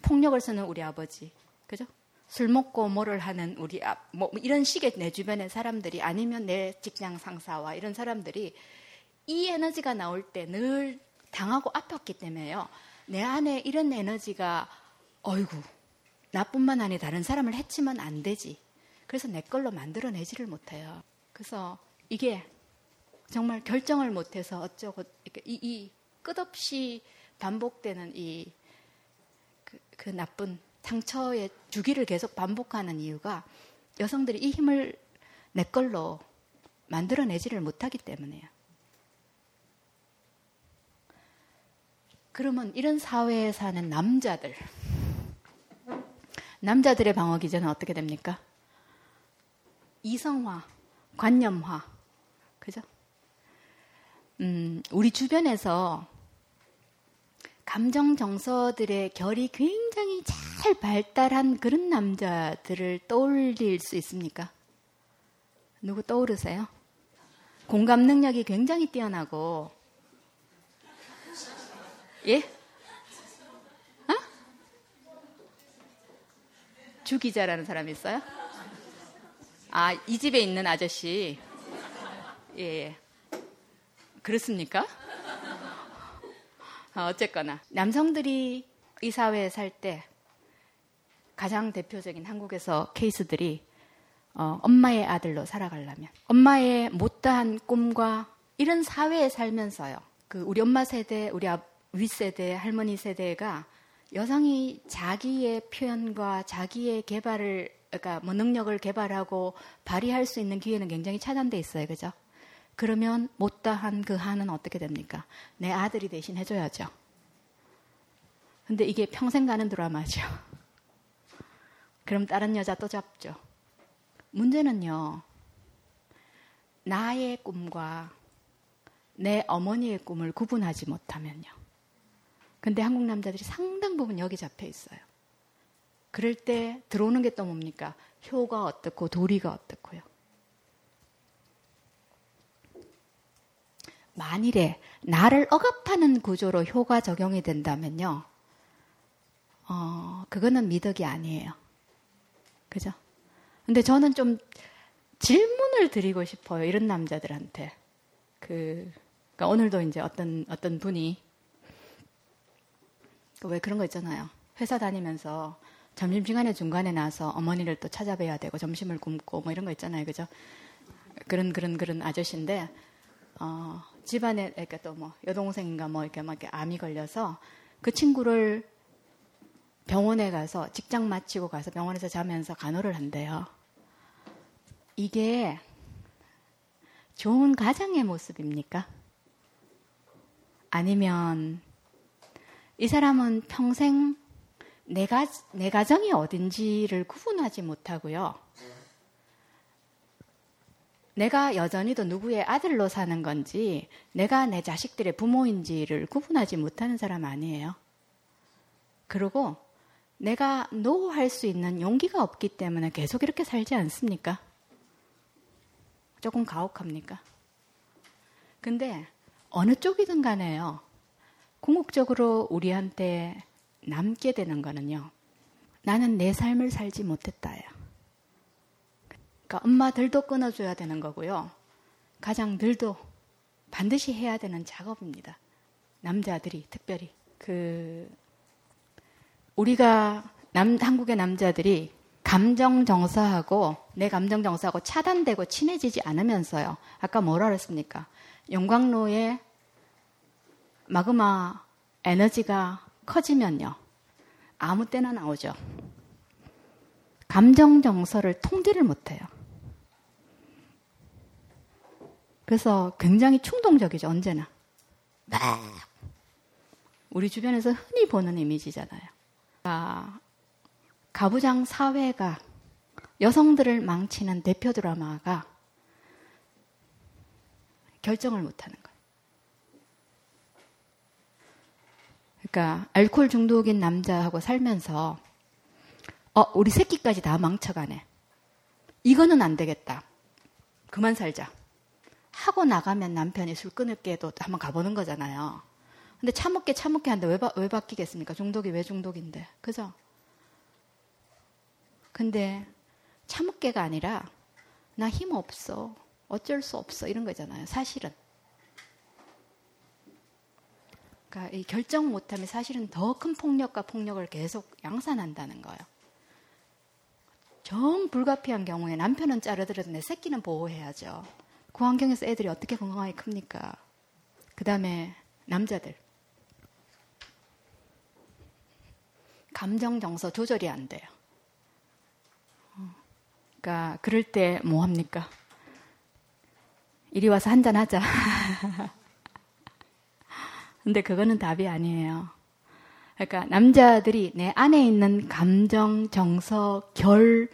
폭력을 쓰는 우리 아버지. 그죠? 술 먹고 뭐를 하는 우리 아, 뭐 이런 식의 내 주변의 사람들이 아니면 내 직장 상사와 이런 사람들이 이 에너지가 나올 때 늘 당하고 아팠기 때문에요. 내 안에 이런 에너지가 어이구 나뿐만 아니 다른 사람을 해치면 안 되지. 그래서 내 걸로 만들어내지를 못해요. 그래서 이게 정말 결정을 못해서 어쩌고 이, 이 끝없이 반복되는 이 그, 그 나쁜 상처의 주기를 계속 반복하는 이유가 여성들이 이 힘을 내 걸로 만들어내지를 못하기 때문이에요. 그러면 이런 사회에 사는 남자들, 남자들의 방어 기제는 어떻게 됩니까? 이성화, 관념화, 그죠? 음, 우리 주변에서 감정 정서들의 결이 굉장히 잘 발달한 그런 남자들을 떠올릴 수 있습니까? 누구 떠오르세요? 공감 능력이 굉장히 뛰어나고, 예? 어? 주 기자라는 사람이 있어요? 아, 이 집에 있는 아저씨. 예. 예. 그렇습니까? 어, 어쨌거나 남성들이 이 사회에 살 때 가장 대표적인 한국에서 케이스들이 어, 엄마의 아들로 살아가려면 엄마의 못다한 꿈과 이런 사회에 살면서요. 그 우리 엄마 세대, 우리 윗세대, 할머니 세대가 여성이 자기의 표현과 자기의 개발을 그러니까 뭐 능력을 개발하고 발휘할 수 있는 기회는 굉장히 차단돼 있어요. 그죠? 그러면 못다한 그 한은 어떻게 됩니까? 내 아들이 대신 해줘야죠. 근데 이게 평생 가는 드라마죠. 그럼 다른 여자 또 잡죠. 문제는요, 나의 꿈과 내 어머니의 꿈을 구분하지 못하면요. 근데 한국 남자들이 상당 부분 여기 잡혀 있어요. 그럴 때 들어오는 게 또 뭡니까? 효가 어떻고 도리가 어떻고요. 만일에 나를 억압하는 구조로 효가 적용이 된다면요. 어, 그거는 미덕이 아니에요. 그죠? 근데 저는 좀 질문을 드리고 싶어요. 이런 남자들한테. 그, 그러니까 오늘도 이제 어떤, 어떤 분이 왜 그런 거 있잖아요. 회사 다니면서 점심시간에 중간에 나서 어머니를 또 찾아뵈야 되고 점심을 굶고 뭐 이런 거 있잖아요. 그죠? 그런, 그런, 그런 아저씨인데, 어, 집안에, 그러니까 또 뭐, 여동생인가 뭐 이렇게 막 암이 걸려서 그 친구를 병원에 가서 직장 마치고 가서 병원에서 자면서 간호를 한대요. 이게 좋은 가장의 모습입니까? 아니면 이 사람은 평생 내 가, 내 가정이 어딘지를 구분하지 못하고요. 내가 여전히도 누구의 아들로 사는 건지, 내가 내 자식들의 부모인지를 구분하지 못하는 사람 아니에요. 그리고 내가 노할 수 있는 용기가 없기 때문에 계속 이렇게 살지 않습니까? 조금 가혹합니까? 근데 어느 쪽이든 간에요. 궁극적으로 우리한테 남게 되는 거는요. 나는 내 삶을 살지 못했다예요. 그러니까 엄마들도 끊어줘야 되는 거고요. 가장들도 반드시 해야 되는 작업입니다. 남자들이 특별히 그 우리가 남, 한국의 남자들이 감정 정서하고 내 감정 정서하고 차단되고 친해지지 않으면서요. 아까 뭐라 그랬습니까? 용광로에 마그마 에너지가 커지면요. 아무 때나 나오죠. 감정 정서를 통제를 못해요. 그래서 굉장히 충동적이죠, 언제나. 막. 우리 주변에서 흔히 보는 이미지잖아요. 아, 가부장 사회가 여성들을 망치는 대표 드라마가 결정을 못하는 거예요. 그러니까 알코올 중독인 남자하고 살면서 어 우리 새끼까지 다 망쳐가네. 이거는 안 되겠다. 그만 살자. 하고 나가면 남편이 술 끊을 게도 한번 가보는 거잖아요. 근데 참먹게 참먹게 한데 왜, 바, 왜 바뀌겠습니까? 중독이 왜 중독인데. 그죠? 근데 참먹게가 아니라 나 힘 없어. 어쩔 수 없어. 이런 거잖아요. 사실은. 그러니까 이 결정 못하면 사실은 더 큰 폭력과 폭력을 계속 양산한다는 거예요. 정 불가피한 경우에 남편은 자르더라도 내 새끼는 보호해야죠. 그 환경에서 애들이 어떻게 건강하게 큽니까? 그 다음에 남자들. 감정 정서 조절이 안 돼요. 그러니까 그럴 때 뭐 합니까? 이리 와서 한잔 하자. 근데 그거는 답이 아니에요. 그러니까 남자들이 내 안에 있는 감정, 정서, 결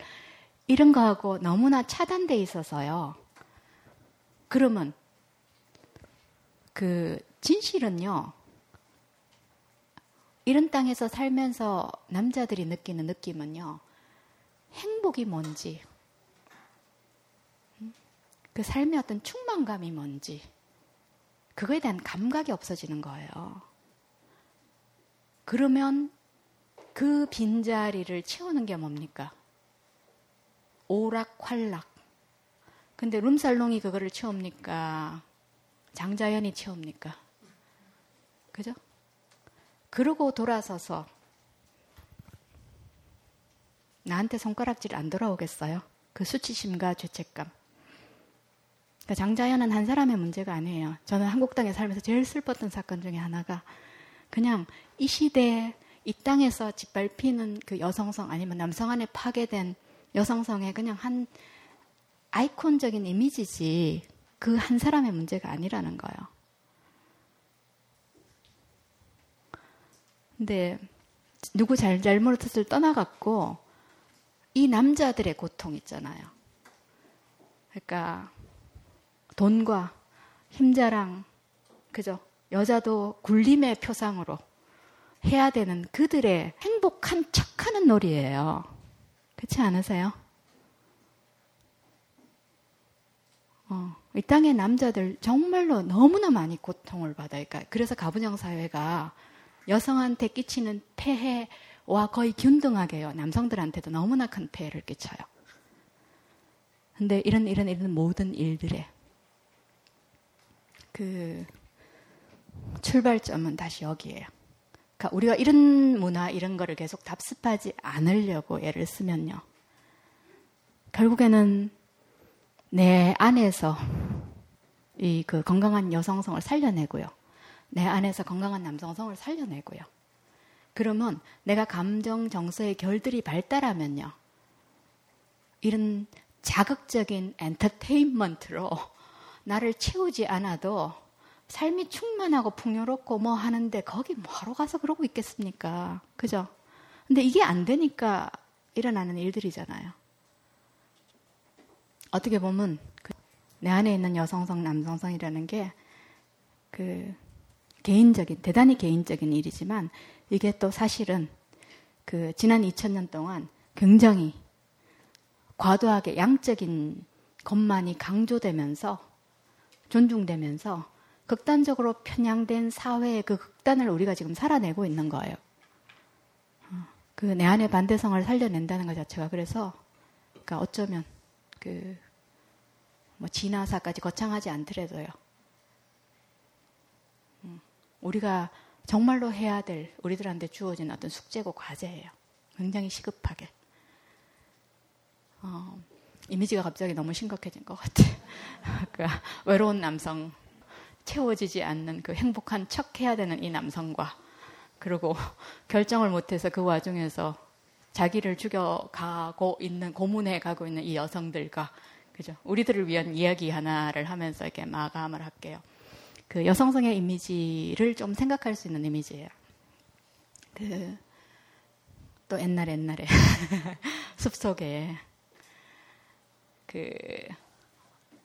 이런 거하고 너무나 차단돼 있어서요. 그러면 그 진실은요. 이런 땅에서 살면서 남자들이 느끼는 느낌은요. 행복이 뭔지, 그 삶의 어떤 충만감이 뭔지, 그거에 대한 감각이 없어지는 거예요. 그러면 그 빈자리를 채우는 게 뭡니까? 오락활락. 근데 룸살롱이 그거를 채웁니까? 장자연이 채웁니까? 그죠? 그러고 돌아서서 나한테 손가락질 안 돌아오겠어요? 그 수치심과 죄책감. 그러니까 장자연은 한 사람의 문제가 아니에요. 저는 한국 땅에 살면서 제일 슬펐던 사건 중에 하나가 그냥 이 시대 이 땅에서 짓밟히는 그 여성성 아니면 남성 안에 파괴된 여성성의 그냥 한 아이콘적인 이미지지 그 한 사람의 문제가 아니라는 거예요. 근데 누구 잘, 잘못을 떠나갔고 이 남자들의 고통 있잖아요. 그러니까 돈과 힘자랑 그죠? 여자도 굴림의 표상으로 해야 되는 그들의 행복한 척 하는 놀이예요. 그렇지 않으세요? 어, 이 땅의 남자들 정말로 너무나 많이 고통을 받아요. 그러니까 그래서 가부장 사회가 여성한테 끼치는 폐해와 거의 균등하게요. 남성들한테도 너무나 큰 폐해를 끼쳐요. 근데 이런 이런 이런 모든 일들에 그 출발점은 다시 여기에요. 그러니까 우리가 이런 문화 이런 거를 계속 답습하지 않으려고 예를 쓰면요. 결국에는 내 안에서 이 그 건강한 여성성을 살려내고요. 내 안에서 건강한 남성성을 살려내고요. 그러면 내가 감정 정서의 결들이 발달하면요. 이런 자극적인 엔터테인먼트로 나를 채우지 않아도 삶이 충만하고 풍요롭고 뭐 하는데 거기 뭐하러 가서 그러고 있겠습니까? 그죠? 근데 이게 안 되니까 일어나는 일들이잖아요. 어떻게 보면 그내 안에 있는 여성성, 남성성이라는 게 그 개인적인, 대단히 개인적인 일이지만 이게 또 사실은 그 지난 2000년 동안 굉장히 과도하게 양적인 것만이 강조되면서 존중되면서 극단적으로 편향된 사회의 그 극단을 우리가 지금 살아내고 있는 거예요. 어, 그내 안의 반대성을 살려낸다는 것 자체가 그래서 그러니까 어쩌면 그 뭐 진화사까지 거창하지 않더라도요. 음, 우리가 정말로 해야 될 우리들한테 주어진 어떤 숙제고 과제예요. 굉장히 시급하게. 어, 이미지가 갑자기 너무 심각해진 것 같아. 그 외로운 남성, 채워지지 않는 그 행복한 척 해야 되는 이 남성과 그리고 결정을 못해서 그 와중에서 자기를 죽여가고 있는 고문해 가고 있는 이 여성들과 그죠? 우리들을 위한 이야기 하나를 하면서 이렇게 마감을 할게요. 그 여성성의 이미지를 좀 생각할 수 있는 이미지예요. 그 또 옛날 옛날에 숲속에 그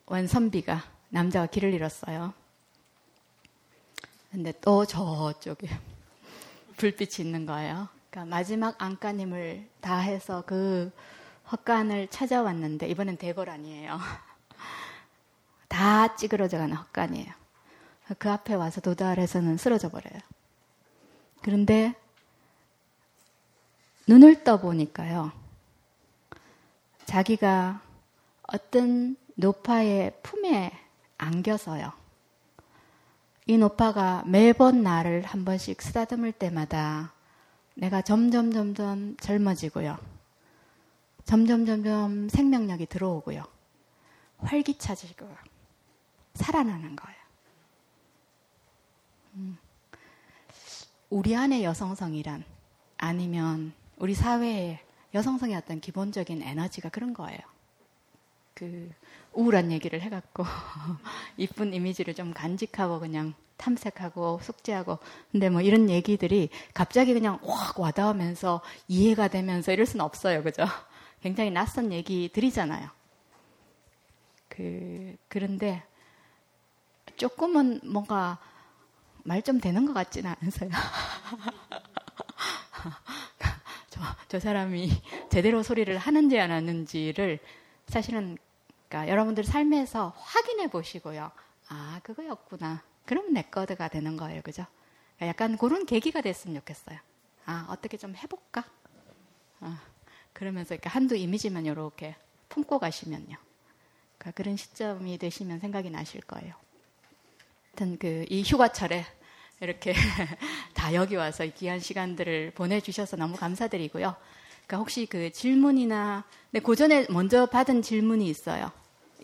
원선비가 남자가 길을 잃었어요. 근데 또 저쪽에 불빛이 있는 거예요. 그러니까 마지막 안간힘을 다 해서 그 헛간을 찾아왔는데 이번엔 대궐 아니에요. 다 찌그러져가는 헛간이에요. 그 앞에 와서 도달해서는 쓰러져 버려요. 그런데 눈을 떠보니까요. 자기가 어떤 노파의 품에 안겨서요. 이 노파가 매번 나를 한 번씩 쓰다듬을 때마다 내가 점점 점점 젊어지고요. 점점 점점 생명력이 들어오고요. 활기차지고요. 살아나는 거예요. 음. 우리 안의 여성성이란 아니면 우리 사회의 여성성의 어떤 기본적인 에너지가 그런 거예요. 그 우울한 얘기를 해갖고 이쁜 이미지를 좀 간직하고 그냥 탐색하고 숙제하고 근데 뭐 이런 얘기들이 갑자기 그냥 확 와닿으면서 이해가 되면서 이럴 수는 없어요, 그죠? 굉장히 낯선 얘기들이잖아요. 그 그런데 조금은 뭔가 말 좀 되는 것 같지는 않으세요? 저, 저 사람이 제대로 소리를 하는지 안 하는지를 사실은 그러니까 여러분들 삶에서 확인해 보시고요. 아, 그거였구나. 그럼 레코드가 되는 거예요. 그죠? 그러니까 약간 그런 계기가 됐으면 좋겠어요. 아, 어떻게 좀 해볼까? 아, 그러면서 이렇게 한두 이미지만 이렇게 품고 가시면요. 그러니까 그런 시점이 되시면 생각이 나실 거예요. 하여튼 그, 이 휴가철에 이렇게 다 여기 와서 귀한 시간들을 보내주셔서 너무 감사드리고요. 그러니까 혹시 그 질문이나 네, 그 전에 먼저 받은 질문이 있어요.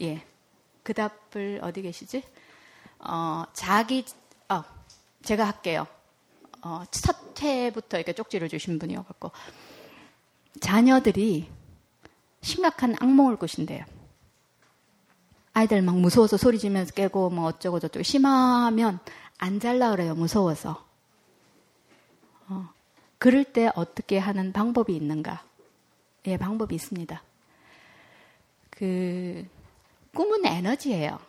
예. 그 답을 어디 계시지? 어, 자기 어, 제가 할게요. 어, 첫 회부터 이렇게 쪽지를 주신 분이어 갖고 자녀들이 심각한 악몽을 꾸신대요. 아이들 막 무서워서 소리 지면서 깨고 뭐 어쩌고 저쩌고 심하면 안 잘라 그래요. 무서워서. 어. 그럴 때 어떻게 하는 방법이 있는가? 예, 방법이 있습니다. 그, 꿈은 에너지예요.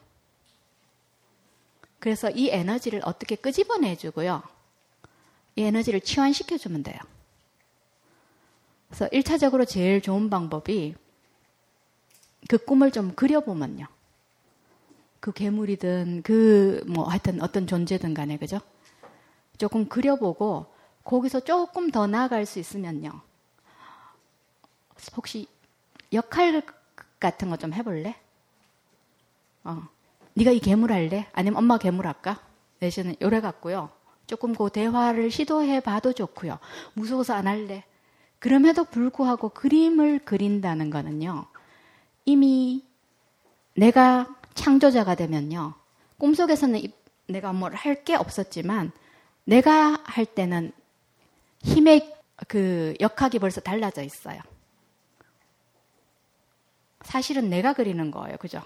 그래서 이 에너지를 어떻게 끄집어내주고요. 이 에너지를 치환시켜주면 돼요. 그래서 1차적으로 제일 좋은 방법이 그 꿈을 좀 그려보면요. 그 괴물이든 그 뭐 하여튼 어떤 존재든 간에 그죠? 조금 그려보고 거기서 조금 더 나아갈 수 있으면요. 혹시 역할 같은 거 좀 해볼래? 어, 네가 이 괴물 할래? 아니면 엄마 괴물 할까? 내지는 요래 같고요. 조금 그 대화를 시도해 봐도 좋고요. 무서워서 안 할래? 그럼에도 불구하고 그림을 그린다는 거는요. 이미 내가 창조자가 되면요. 꿈속에서는 내가 뭘 할 게 없었지만 내가 할 때는 힘의 그 역학이 벌써 달라져 있어요. 사실은 내가 그리는 거예요. 그죠?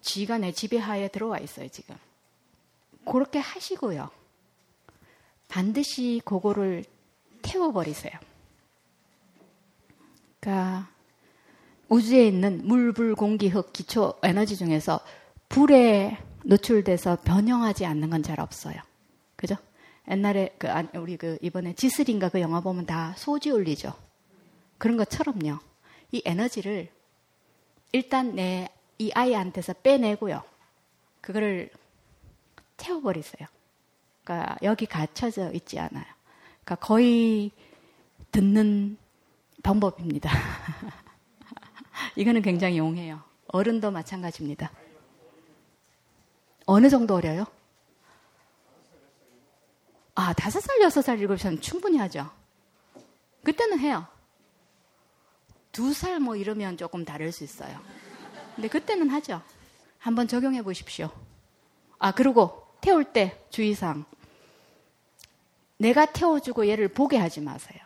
쥐가 내 지배하에 들어와 있어요, 지금. 그렇게 하시고요. 반드시 그거를 태워버리세요. 그러니까 우주에 있는 물, 불, 공기, 흙, 기초 에너지 중에서 불에 노출돼서 변형하지 않는 건 잘 없어요. 그죠? 옛날에 그 아, 우리 그 이번에 지슬인가 그 영화 보면 다 소지 올리죠. 그런 것처럼요. 이 에너지를 일단 내 이 아이한테서 빼내고요. 그거를 태워버리세요. 그러니까 여기 갇혀져 있지 않아요. 그러니까 거의 듣는 방법입니다. 이거는 굉장히 용해요. 어른도 마찬가지입니다. 어느 정도 어려요? 아, 다섯 살, 여섯 살, 일곱 살은 충분히 하죠. 그때는 해요. 두 살 뭐 이러면 조금 다를 수 있어요. 근데 그때는 하죠. 한번 적용해 보십시오. 아, 그리고 태울 때 주의사항. 내가 태워주고 얘를 보게 하지 마세요.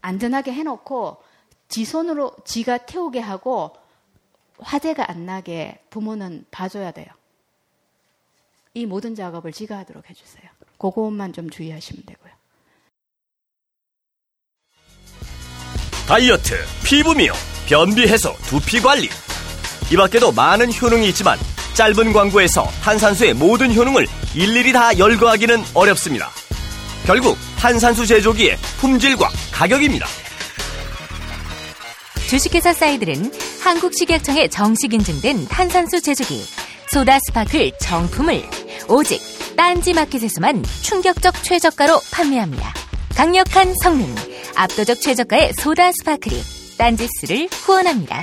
안전하게 해놓고 지 손으로 지가 태우게 하고 화재가 안 나게 부모는 봐줘야 돼요. 이 모든 작업을 지가 하도록 해주세요. 그것만 좀 주의하시면 되고요. 다이어트, 피부 미용, 변비 해소, 두피 관리. 이 밖에도 많은 효능이 있지만 짧은 광고에서 탄산수의 모든 효능을 일일이 다 열거하기는 어렵습니다. 결국 탄산수 제조기의 품질과 가격입니다. 주식회사 사이들은 한국식약청에 정식 인증된 탄산수 제조기 소다 스파클 정품을 오직 딴지 마켓에서만 충격적 최저가로 판매합니다. 강력한 성능, 압도적 최저가의 소다 스파클이 딴지스를 후원합니다.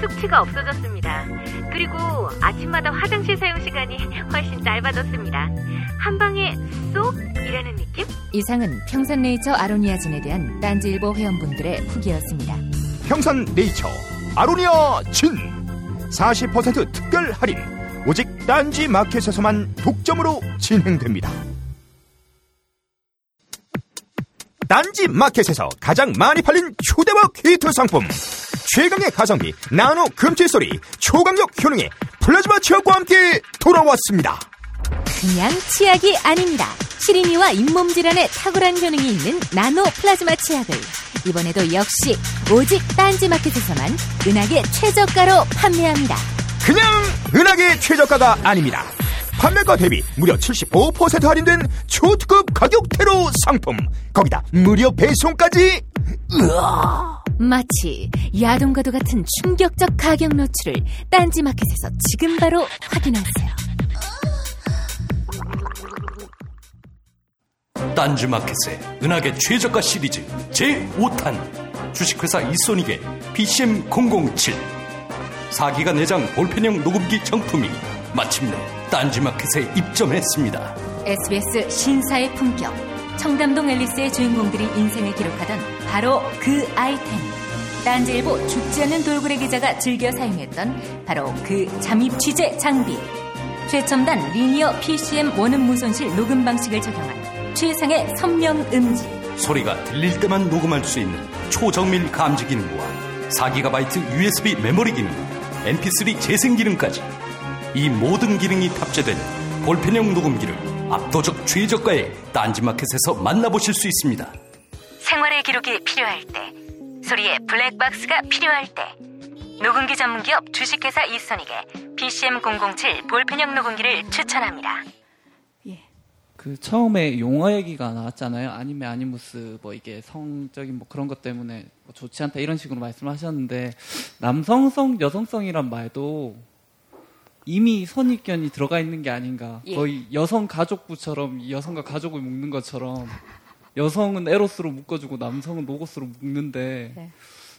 숙취가 없어졌습니다. 그리고 아침마다 화장실 사용 시간이 훨씬 짧아졌습니다. 한 방에 쏙 이라는 느낌? 이상은 평산네이처 아로니아진에 대한 딴지일보 회원분들의 후기였습니다. 평산 네이처 아로니아 진 40% 특별 할인 오직 딴지 마켓에서만 독점으로 진행됩니다. 딴지 마켓에서 가장 많이 팔린 휴대와 히트 상품 최강의 가성비 나노 금칠소리 초강력 효능의 플라즈마 치약과 함께 돌아왔습니다. 그냥 치약이 아닙니다. 시린이와 잇몸 질환에 탁월한 효능이 있는 나노 플라즈마 치약을 이번에도 역시 오직 딴지마켓에서만 은하계 최저가로 판매합니다. 그냥 은하계 최저가가 아닙니다. 판매가 대비 무려 75% 할인된 초특급 가격대로 상품. 거기다 무료 배송까지. 으아. 마치 야동과도 같은 충격적 가격 노출을 딴지마켓에서 지금 바로 확인하세요. 딴지마켓의 은하계 최저가 시리즈 제5탄 주식회사 이소닉의 PCM007 4기가 내장 볼펜형 녹음기 정품이 마침내 딴지마켓에 입점했습니다. SBS 신사의 품격 청담동 앨리스의 주인공들이 인생을 기록하던 바로 그 아이템. 딴지일보 죽지 않는 돌고래 기자가 즐겨 사용했던 바로 그 잠입 취재 장비. 최첨단 리니어 PCM 원음 무손실 녹음 방식을 적용한 최상의 선명 음질 소리가 들릴 때만 녹음할 수 있는 초정밀 감지 기능과 4GB USB 메모리 기능, MP3 재생 기능까지 이 모든 기능이 탑재된 볼펜형 녹음기를 압도적 최저가에 딴지마켓에서 만나보실 수 있습니다. 생활의 기록이 필요할 때, 소리의 블랙박스가 필요할 때, 녹음기 전문기업 주식회사 이선익의 PCM007 볼펜형 녹음기를 추천합니다. 그 처음에 용어 얘기가 나왔잖아요. 아니메 아니무스 뭐 이게 성적인 뭐 그런 것 때문에 뭐 좋지 않다 이런 식으로 말씀하셨는데 남성성 여성성이란 말도 이미 선입견이 들어가 있는 게 아닌가. 예. 거의 여성 가족부처럼 여성과 가족을 묶는 것처럼 여성은 에로스로 묶어주고 남성은 로고스로 묶는데 네.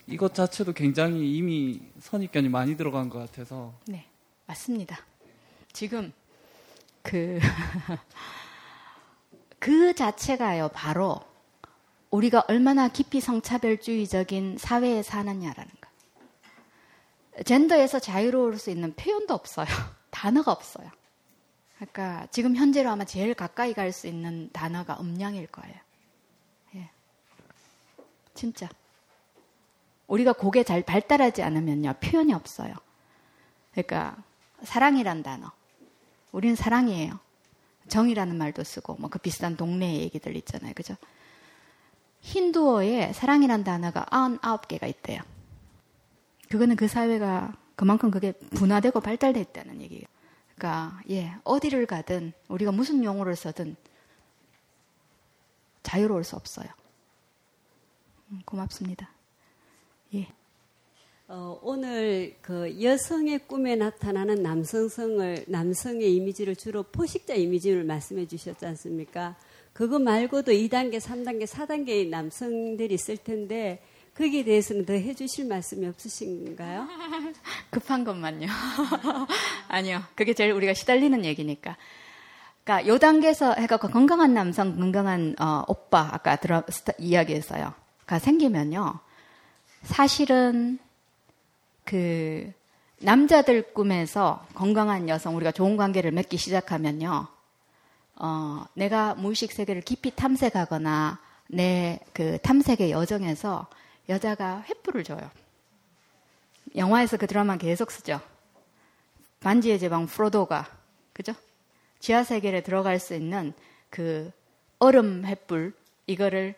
이것 자체도 굉장히 이미 선입견이 많이 들어간 것 같아서 네, 맞습니다. 지금 그, 그 자체가요, 바로 우리가 얼마나 깊이 성차별주의적인 사회에 사느냐라는 거. 젠더에서 자유로울 수 있는 표현도 없어요. 단어가 없어요. 그러니까 지금 현재로 아마 제일 가까이 갈 수 있는 단어가 음량일 거예요. 예. 진짜. 우리가 그게 잘 발달하지 않으면요, 표현이 없어요. 그러니까, 사랑이란 단어. 우리는 사랑이에요. 정이라는 말도 쓰고, 뭐 그 비슷한 동네 얘기들 있잖아요. 그죠? 힌두어에 사랑이란 단어가 99개가 있대요. 그거는 그 사회가 그만큼 그게 분화되고 발달돼 있다는 얘기예요. 그러니까 예 어디를 가든 우리가 무슨 용어를 써든 자유로울 수 없어요. 음, 고맙습니다. 예. 어, 오늘 그 여성의 꿈에 나타나는 남성성을 남성의 이미지를 주로 포식자 이미지를 말씀해 주셨지 않습니까? 그거 말고도 2단계, 3단계, 4단계의 남성들이 있을 텐데 거기에 대해서는 더 해주실 말씀이 없으신가요? 급한 것만요. 아니요. 그게 제일 우리가 시달리는 얘기니까. 그러니까 요 단계에서 해갖고 건강한 남성, 건강한 어, 오빠 아까 들어 이야기했어요. 가 생기면요. 사실은 그 남자들 꿈에서 건강한 여성 우리가 좋은 관계를 맺기 시작하면요. 어, 내가 무의식 세계를 깊이 탐색하거나 내 그 탐색의 여정에서 여자가 횃불을 줘요. 영화에서 그 드라마 계속 쓰죠. 반지의 제방 프로도가 그죠? 지하 세계에 들어갈 수 있는 그 얼음 횃불 이거를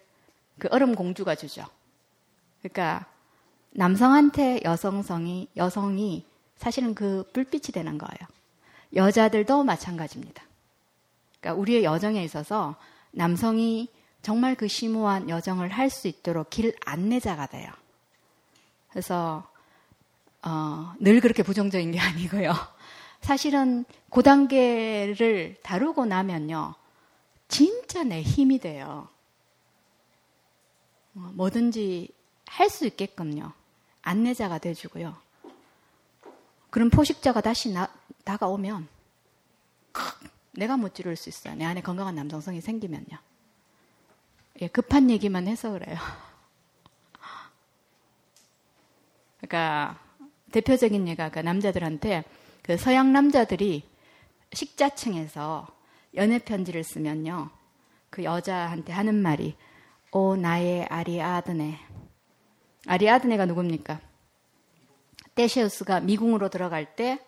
그 얼음 공주가 주죠. 그러니까 남성한테 여성성이 여성이 사실은 그 불빛이 되는 거예요. 여자들도 마찬가지입니다. 그러니까 우리의 여정에 있어서 남성이 정말 그 심오한 여정을 할 수 있도록 길 안내자가 돼요. 그래서 어, 늘 그렇게 부정적인 게 아니고요. 사실은 그 단계를 다루고 나면요, 진짜 내 힘이 돼요. 어, 뭐든지 할 수 있게끔요. 안내자가 돼주고요. 그럼 포식자가 다시 나, 다가오면 내가 못 지를 수 있어요. 내 안에 건강한 남성성이 생기면요. 예, 급한 얘기만 해서 그래요. 그러니까 대표적인 예가 그 남자들한테 그 서양 남자들이 식자층에서 연애 편지를 쓰면요. 그 여자한테 하는 말이 오 나의 아리아드네. 아리아드네가 누굽니까? 테시우스가 미궁으로 들어갈 때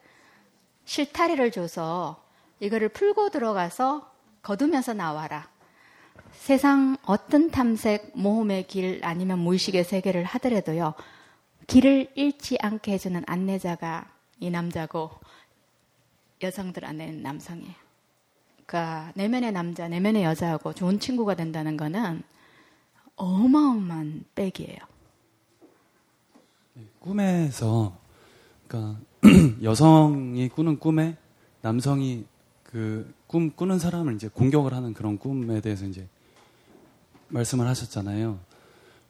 실타래를 줘서 이거를 풀고 들어가서 거두면서 나와라. 세상 어떤 탐색, 모험의 길 아니면 무의식의 세계를 하더라도요. 길을 잃지 않게 해주는 안내자가 이 남자고 여성들 안에는 남성이에요. 그러니까 내면의 남자, 내면의 여자하고 좋은 친구가 된다는 거는 어마어마한 백이에요. 꿈에서 그러니까 여성이 꾸는 꿈에 남성이 그 꿈 꾸는 사람을 이제 공격을 하는 그런 꿈에 대해서 이제 말씀을 하셨잖아요.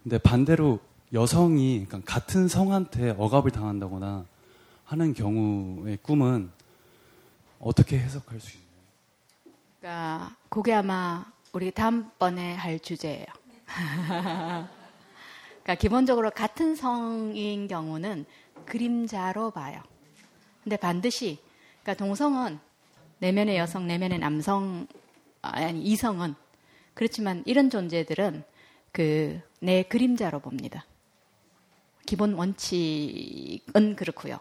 근데 반대로 여성이 그러니까 같은 성한테 억압을 당한다거나 하는 경우의 꿈은 어떻게 해석할 수 있나요? 그러니까 그게 아마 우리 다음번에 할 주제예요. 그러니까 기본적으로 같은 성인 경우는 그림자로 봐요. 근데 반드시 그러니까 동성은 내면의 여성, 내면의 남성 아니 이성은 그렇지만 이런 존재들은 그 내 그림자로 봅니다. 기본 원칙은 그렇고요.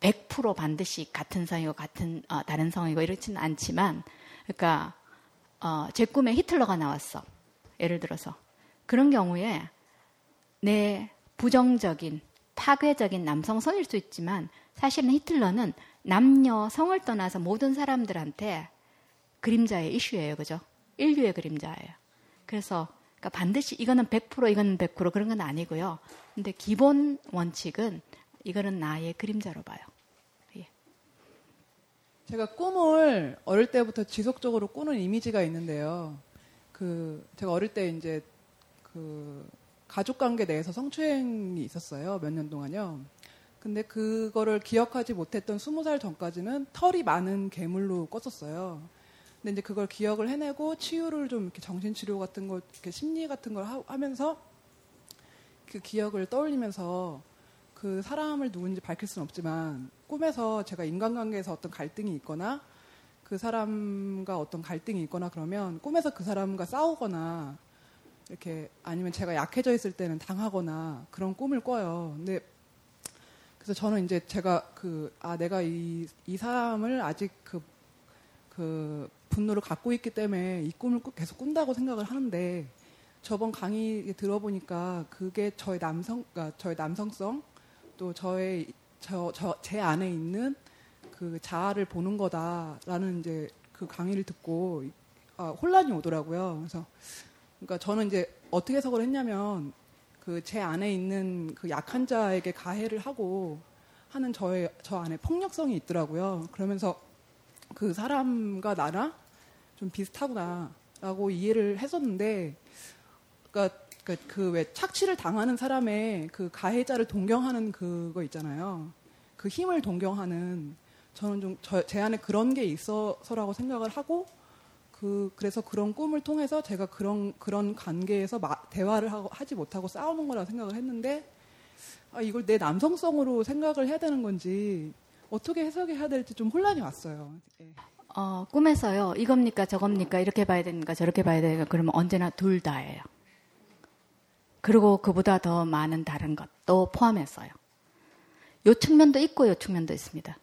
100% 반드시 같은 성이고 같은 어, 다른 성이고 이렇지는 않지만 그러니까 어, 제 꿈에 히틀러가 나왔어. 예를 들어서 그런 경우에 내 부정적인 파괴적인 남성성일 수 있지만 사실은 히틀러는 남녀 성을 떠나서 모든 사람들한테 그림자의 이슈예요. 그죠? 인류의 그림자예요. 그래서 그러니까 반드시 이거는 100% 이거는 100% 그런 건 아니고요. 근데 기본 원칙은 이거는 나의 그림자로 봐요. 예. 제가 꿈을 어릴 때부터 지속적으로 꾸는 이미지가 있는데요. 그 제가 어릴 때 이제 그 가족 관계 내에서 성추행이 있었어요. 몇 년 동안요. 근데 그거를 기억하지 못했던 스무 살 전까지는 털이 많은 괴물로 꿨었어요. 근데 이제 그걸 기억을 해내고 치유를 좀 이렇게 정신치료 같은 걸, 이렇게 심리 같은 걸 하, 면서그 기억을 떠올리면서 그 사람을 누군지 밝힐 수는 없지만 꿈에서 제가 인간관계에서 어떤 갈등이 있거나 그 사람과 어떤 갈등이 있거나 그러면 꿈에서 그 사람과 싸우거나 이렇게 아니면 제가 약해져 있을 때는 당하거나 그런 꿈을 꿔요. 근데 그래서 저는 이제 제가 그 아 내가 이 이 사람을 아직 그 그 분노를 갖고 있기 때문에 이 꿈을 꾸- 계속 꾼다고 생각을 하는데 저번 강의 들어보니까 그게 저의 남성, 그러니까 저의 남성성 또 저의 저 저 제 안에 있는 그 자아를 보는 거다라는 이제 그 강의를 듣고 아, 혼란이 오더라고요. 그래서 그러니까 저는 이제 어떻게 해석을 했냐면 그 제 안에 있는 그 약한 자에게 가해를 하고 하는 저의 저 안에 폭력성이 있더라고요. 그러면서 그 사람과 나랑 좀 비슷하구나라고 이해를 했었는데, 그러니까 그왜 착취를 당하는 사람의 그 가해자를 동경하는 그거 있잖아요. 그 힘을 동경하는 저는 좀 제 안에 그런 게 있어서라고 생각을 하고 그 그래서 그런 꿈을 통해서 제가 그런 그런 관계에서 마- 대화를 하고, 하지 못하고 싸우는 거라고 생각을 했는데 아, 이걸 내 남성성으로 생각을 해야 되는 건지 어떻게 해석해야 될지 좀 혼란이 왔어요. 예. 어, 꿈에서요, 이겁니까, 저겁니까, 이렇게 봐야 되는가, 저렇게 봐야 되는가, 그러면 언제나 둘 다예요. 그리고 그보다 더 많은 다른 것도 포함해서요. 요 측면도 있고 요 측면도 있습니다.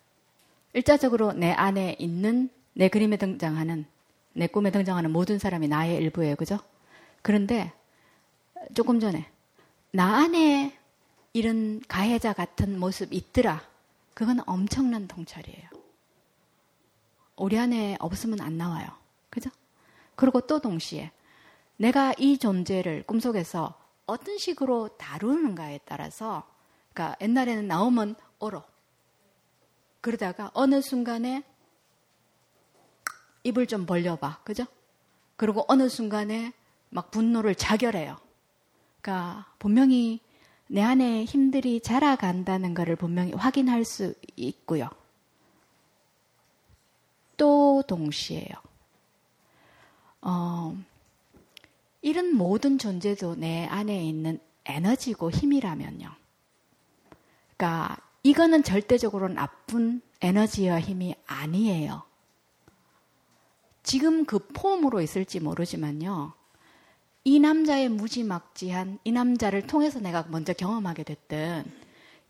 일자적으로 내 안에 있는 내 그림에 등장하는 내 꿈에 등장하는 모든 사람이 나의 일부예요. 그죠? 그런데 조금 전에 나 안에 이런 가해자 같은 모습 있더라. 그건 엄청난 통찰이에요. 우리 안에 없으면 안 나와요. 그죠? 그리고 또 동시에 내가 이 존재를 꿈속에서 어떤 식으로 다루는가에 따라서 그러니까 옛날에는 나오면 얼어. 그러다가 어느 순간에 입을 좀 벌려봐. 그죠? 그리고 어느 순간에 막 분노를 자결해요. 그러니까 분명히 내 안에 힘들이 자라간다는 것을 분명히 확인할 수 있고요. 또 동시에요. 어, 이런 모든 존재도 내 안에 있는 에너지고 힘이라면요. 그러니까 이거는 절대적으로 나쁜 에너지와 힘이 아니에요. 지금 그 폼으로 있을지 모르지만요. 이 남자의 무지막지한 이 남자를 통해서 내가 먼저 경험하게 됐던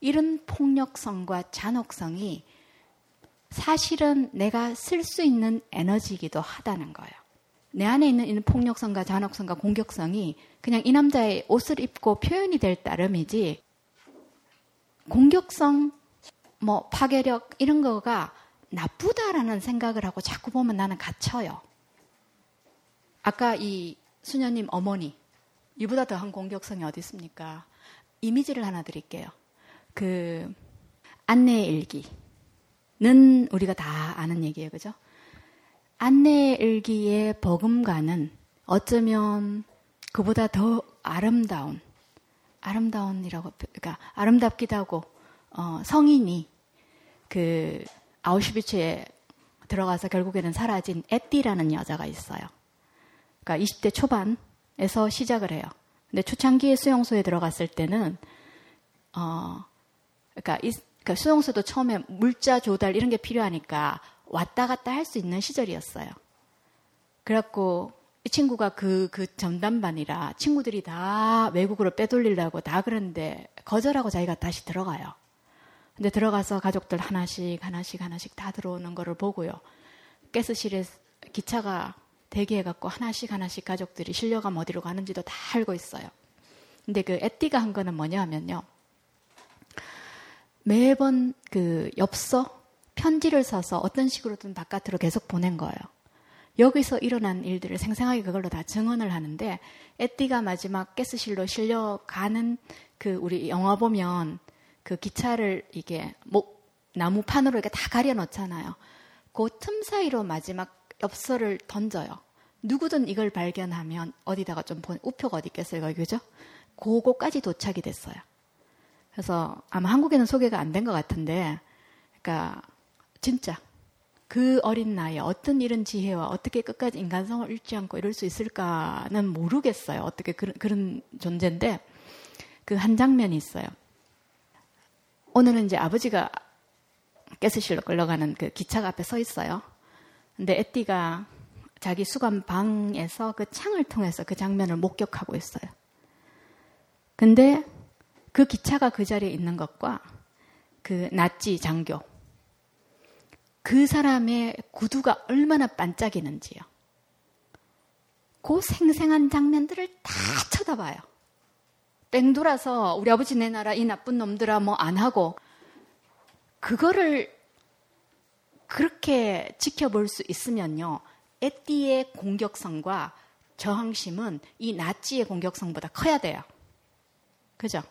이런 폭력성과 잔혹성이 사실은 내가 쓸 수 있는 에너지이기도 하다는 거예요. 내 안에 있는 이 폭력성과 잔혹성과 공격성이 그냥 이 남자의 옷을 입고 표현이 될 따름이지 공격성, 뭐 파괴력 이런 거가 나쁘다라는 생각을 하고 자꾸 보면 나는 갇혀요. 아까 이 수녀님 어머니 이보다 더한 공격성이 어디 있습니까? 이미지를 하나 드릴게요. 그 안내 일기는 우리가 다 아는 얘기예요, 그죠? 안내 일기의 버금가는 어쩌면 그보다 더 아름다운 아름다운이라고 그러니까 아름답기도 하고 어, 성인이 그 아우슈비츠에 들어가서 결국에는 사라진 에띠라는 여자가 있어요. 그러니까 20대 초반에서 시작을 해요. 근데 초창기에 수용소에 들어갔을 때는 어 그러니까, 이, 그러니까 수용소도 처음에 물자 조달 이런 게 필요하니까 왔다 갔다 할 수 있는 시절이었어요. 그래갖고 이 친구가 그, 그 전담반이라 친구들이 다 외국으로 빼돌리려고 다 그러는데 거절하고 자기가 다시 들어가요. 근데 들어가서 가족들 하나씩 하나씩 하나씩 다 들어오는 거를 보고요. 가스실에 기차가 대기해갖고 하나씩 하나씩 가족들이 실려가면 어디로 가는지도 다 알고 있어요. 근데 그 에띠가 한 거는 뭐냐 하면요. 매번 그 엽서, 편지를 써서 어떤 식으로든 바깥으로 계속 보낸 거예요. 여기서 일어난 일들을 생생하게 그걸로 다 증언을 하는데 에띠가 마지막 가스실로 실려가는 그 우리 영화 보면 그 기차를 이게 목 나무판으로 이렇게 다 가려 놓잖아요. 그 틈 사이로 마지막 엽서를 던져요. 누구든 이걸 발견하면 어디다가 좀 보, 우표가 어디 있겠어요, 거기 그죠? 그거까지 도착이 됐어요. 그래서 아마 한국에는 소개가 안 된 것 같은데, 그러니까 진짜 그 어린 나이에 어떤 이런 지혜와 어떻게 끝까지 인간성을 잃지 않고 이럴 수 있을까는 모르겠어요. 어떻게 그런, 그런 존재인데 그 한 장면이 있어요. 오늘은 이제 아버지가 가스실로 끌려가는 그 기차가 앞에 서 있어요. 근데 에띠가 자기 수감 방에서 그 창을 통해서 그 장면을 목격하고 있어요. 근데 그 기차가 그 자리에 있는 것과 그 나치 장교 그 사람의 구두가 얼마나 반짝이는지요. 그 생생한 장면들을 다 쳐다봐요. 뺑 돌아서 우리 아버지 내 나라 이 나쁜 놈들아 뭐 안 하고 그거를 그렇게 지켜볼 수 있으면요. 에띠의 공격성과 저항심은 이 나치의 공격성보다 커야 돼요. 그죠?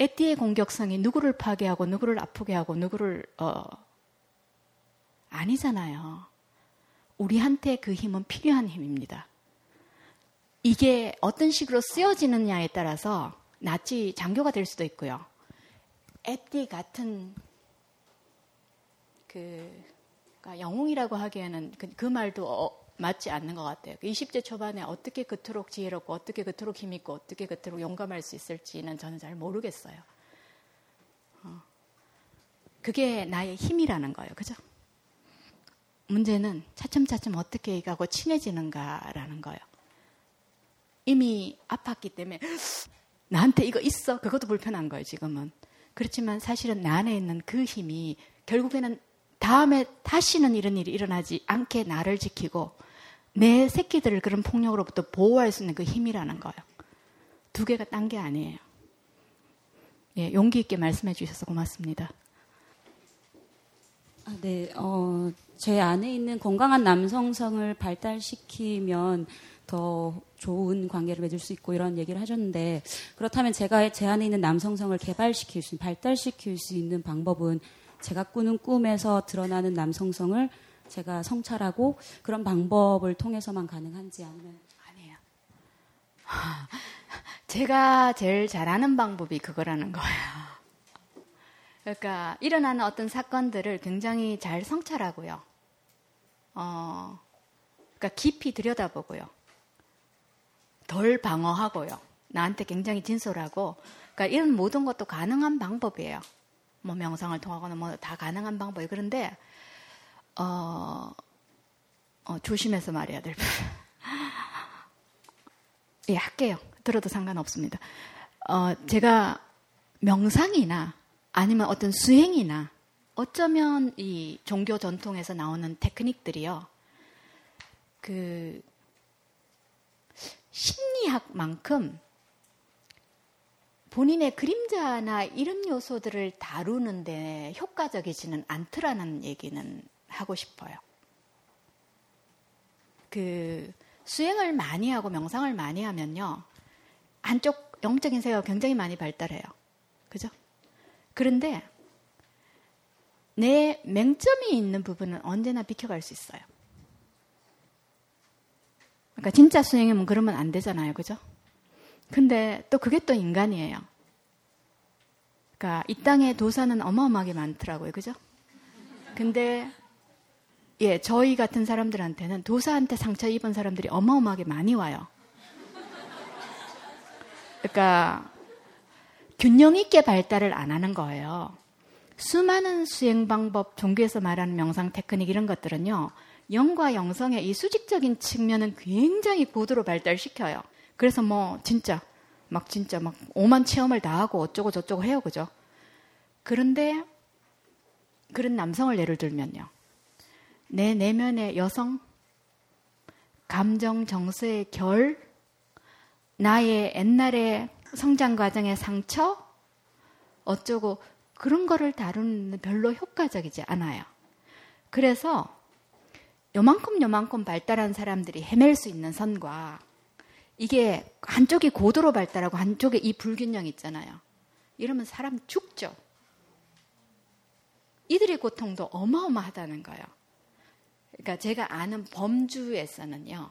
에띠의 공격성이 누구를 파괴하고 누구를 아프게 하고 누구를 어 아니잖아요. 우리한테 그 힘은 필요한 힘입니다. 이게 어떤 식으로 쓰여지느냐에 따라서 나치 장교가 될 수도 있고요. 에띠 같은 그 그러니까 영웅이라고 하기에는 그, 그 말도 어, 맞지 않는 것 같아요. 20대 그 초반에 어떻게 그토록 지혜롭고 어떻게 그토록 힘있고 어떻게 그토록 용감할 수 있을지는 저는 잘 모르겠어요. 어. 그게 나의 힘이라는 거예요. 그죠? 문제는 차츰차츰 어떻게 이가고 친해지는가라는 거예요. 이미 아팠기 때문에 나한테 이거 있어. 그것도 불편한 거예요, 지금은. 그렇지만 사실은 나 안에 있는 그 힘이 결국에는 다음에 다시는 이런 일이 일어나지 않게 나를 지키고 내 새끼들을 그런 폭력으로부터 보호할 수 있는 그 힘이라는 거예요. 두 개가 딴 게 아니에요. 예, 용기 있게 말씀해 주셔서 고맙습니다. 아, 네, 어, 제 안에 있는 건강한 남성성을 발달시키면 더 좋은 관계를 맺을 수 있고 이런 얘기를 하셨는데 그렇다면 제가 제 안에 있는 남성성을 개발시킬 수, 발달시킬 수 있는 방법은 제가 꾸는 꿈에서 드러나는 남성성을 제가 성찰하고 그런 방법을 통해서만 가능한지 아니면 아니에요. 제가 제일 잘하는 방법이 그거라는 거예요. 그러니까 일어나는 어떤 사건들을 굉장히 잘 성찰하고요. 어, 그러니까 깊이 들여다보고요. 덜 방어하고요. 나한테 굉장히 진솔하고, 그러니까 이런 모든 것도 가능한 방법이에요. 뭐 명상을 통하거나 뭐 다 가능한 방법이 그런데 어, 어 조심해서 말해야 될 분. 예, 할게요. 들어도 상관없습니다. 어, 제가 명상이나 아니면 어떤 수행이나 어쩌면 이 종교 전통에서 나오는 테크닉들이요. 그 심리학만큼 본인의 그림자나 이런 요소들을 다루는데 효과적이지는 않더라는 얘기는 하고 싶어요. 그 수행을 많이 하고 명상을 많이 하면요. 한쪽 영적인 세계가 굉장히 많이 발달해요. 그죠? 그런데 내 맹점이 있는 부분은 언제나 비켜갈 수 있어요. 그러니까 진짜 수행이면 그러면 안 되잖아요. 그죠? 근데 또 그게 또 인간이에요. 그러니까 이 땅에 도사는 어마어마하게 많더라고요. 그죠? 근데 예, 저희 같은 사람들한테는 도사한테 상처 입은 사람들이 어마어마하게 많이 와요. 그러니까 균형 있게 발달을 안 하는 거예요. 수많은 수행 방법, 종교에서 말하는 명상 테크닉 이런 것들은요. 영과 영성의 이 수직적인 측면은 굉장히 고도로 발달시켜요. 그래서 뭐 진짜 막 진짜 막 오만 체험을 다 하고 어쩌고 저쩌고 해요. 그죠? 그런데 그런 남성을 예를 들면요. 내 내면의 여성, 감정 정서의 결, 나의 옛날의 성장 과정의 상처, 어쩌고 그런 거를 다루는 별로 효과적이지 않아요. 그래서 요만큼 요만큼 발달한 사람들이 헤맬 수 있는 선과 이게 한쪽이 고도로 발달하고 한쪽에 이 불균형 있잖아요. 이러면 사람 죽죠. 이들의 고통도 어마어마하다는 거예요. 그러니까 제가 아는 범주에서는요.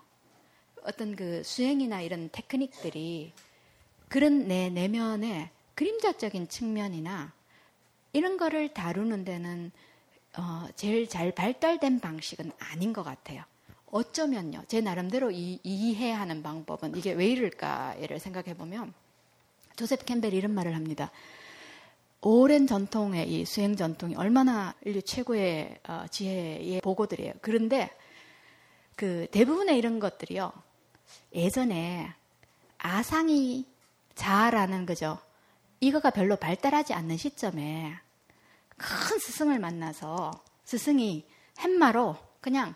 어떤 그 수행이나 이런 테크닉들이 그런 내 내면의 그림자적인 측면이나 이런 거를 다루는 데는 어, 제일 잘 발달된 방식은 아닌 것 같아요. 어쩌면요. 제 나름대로 이, 이해하는 방법은 이게 왜 이럴까를 생각해 보면 조셉 캠벨이 이런 말을 합니다. 오랜 전통의 이 수행 전통이 얼마나 인류 최고의 어, 지혜의 보고들이에요. 그런데 그 대부분의 이런 것들이요. 예전에 아상이 자라는 거죠. 이거가 별로 발달하지 않는 시점에 큰 스승을 만나서 스승이 햄마로 그냥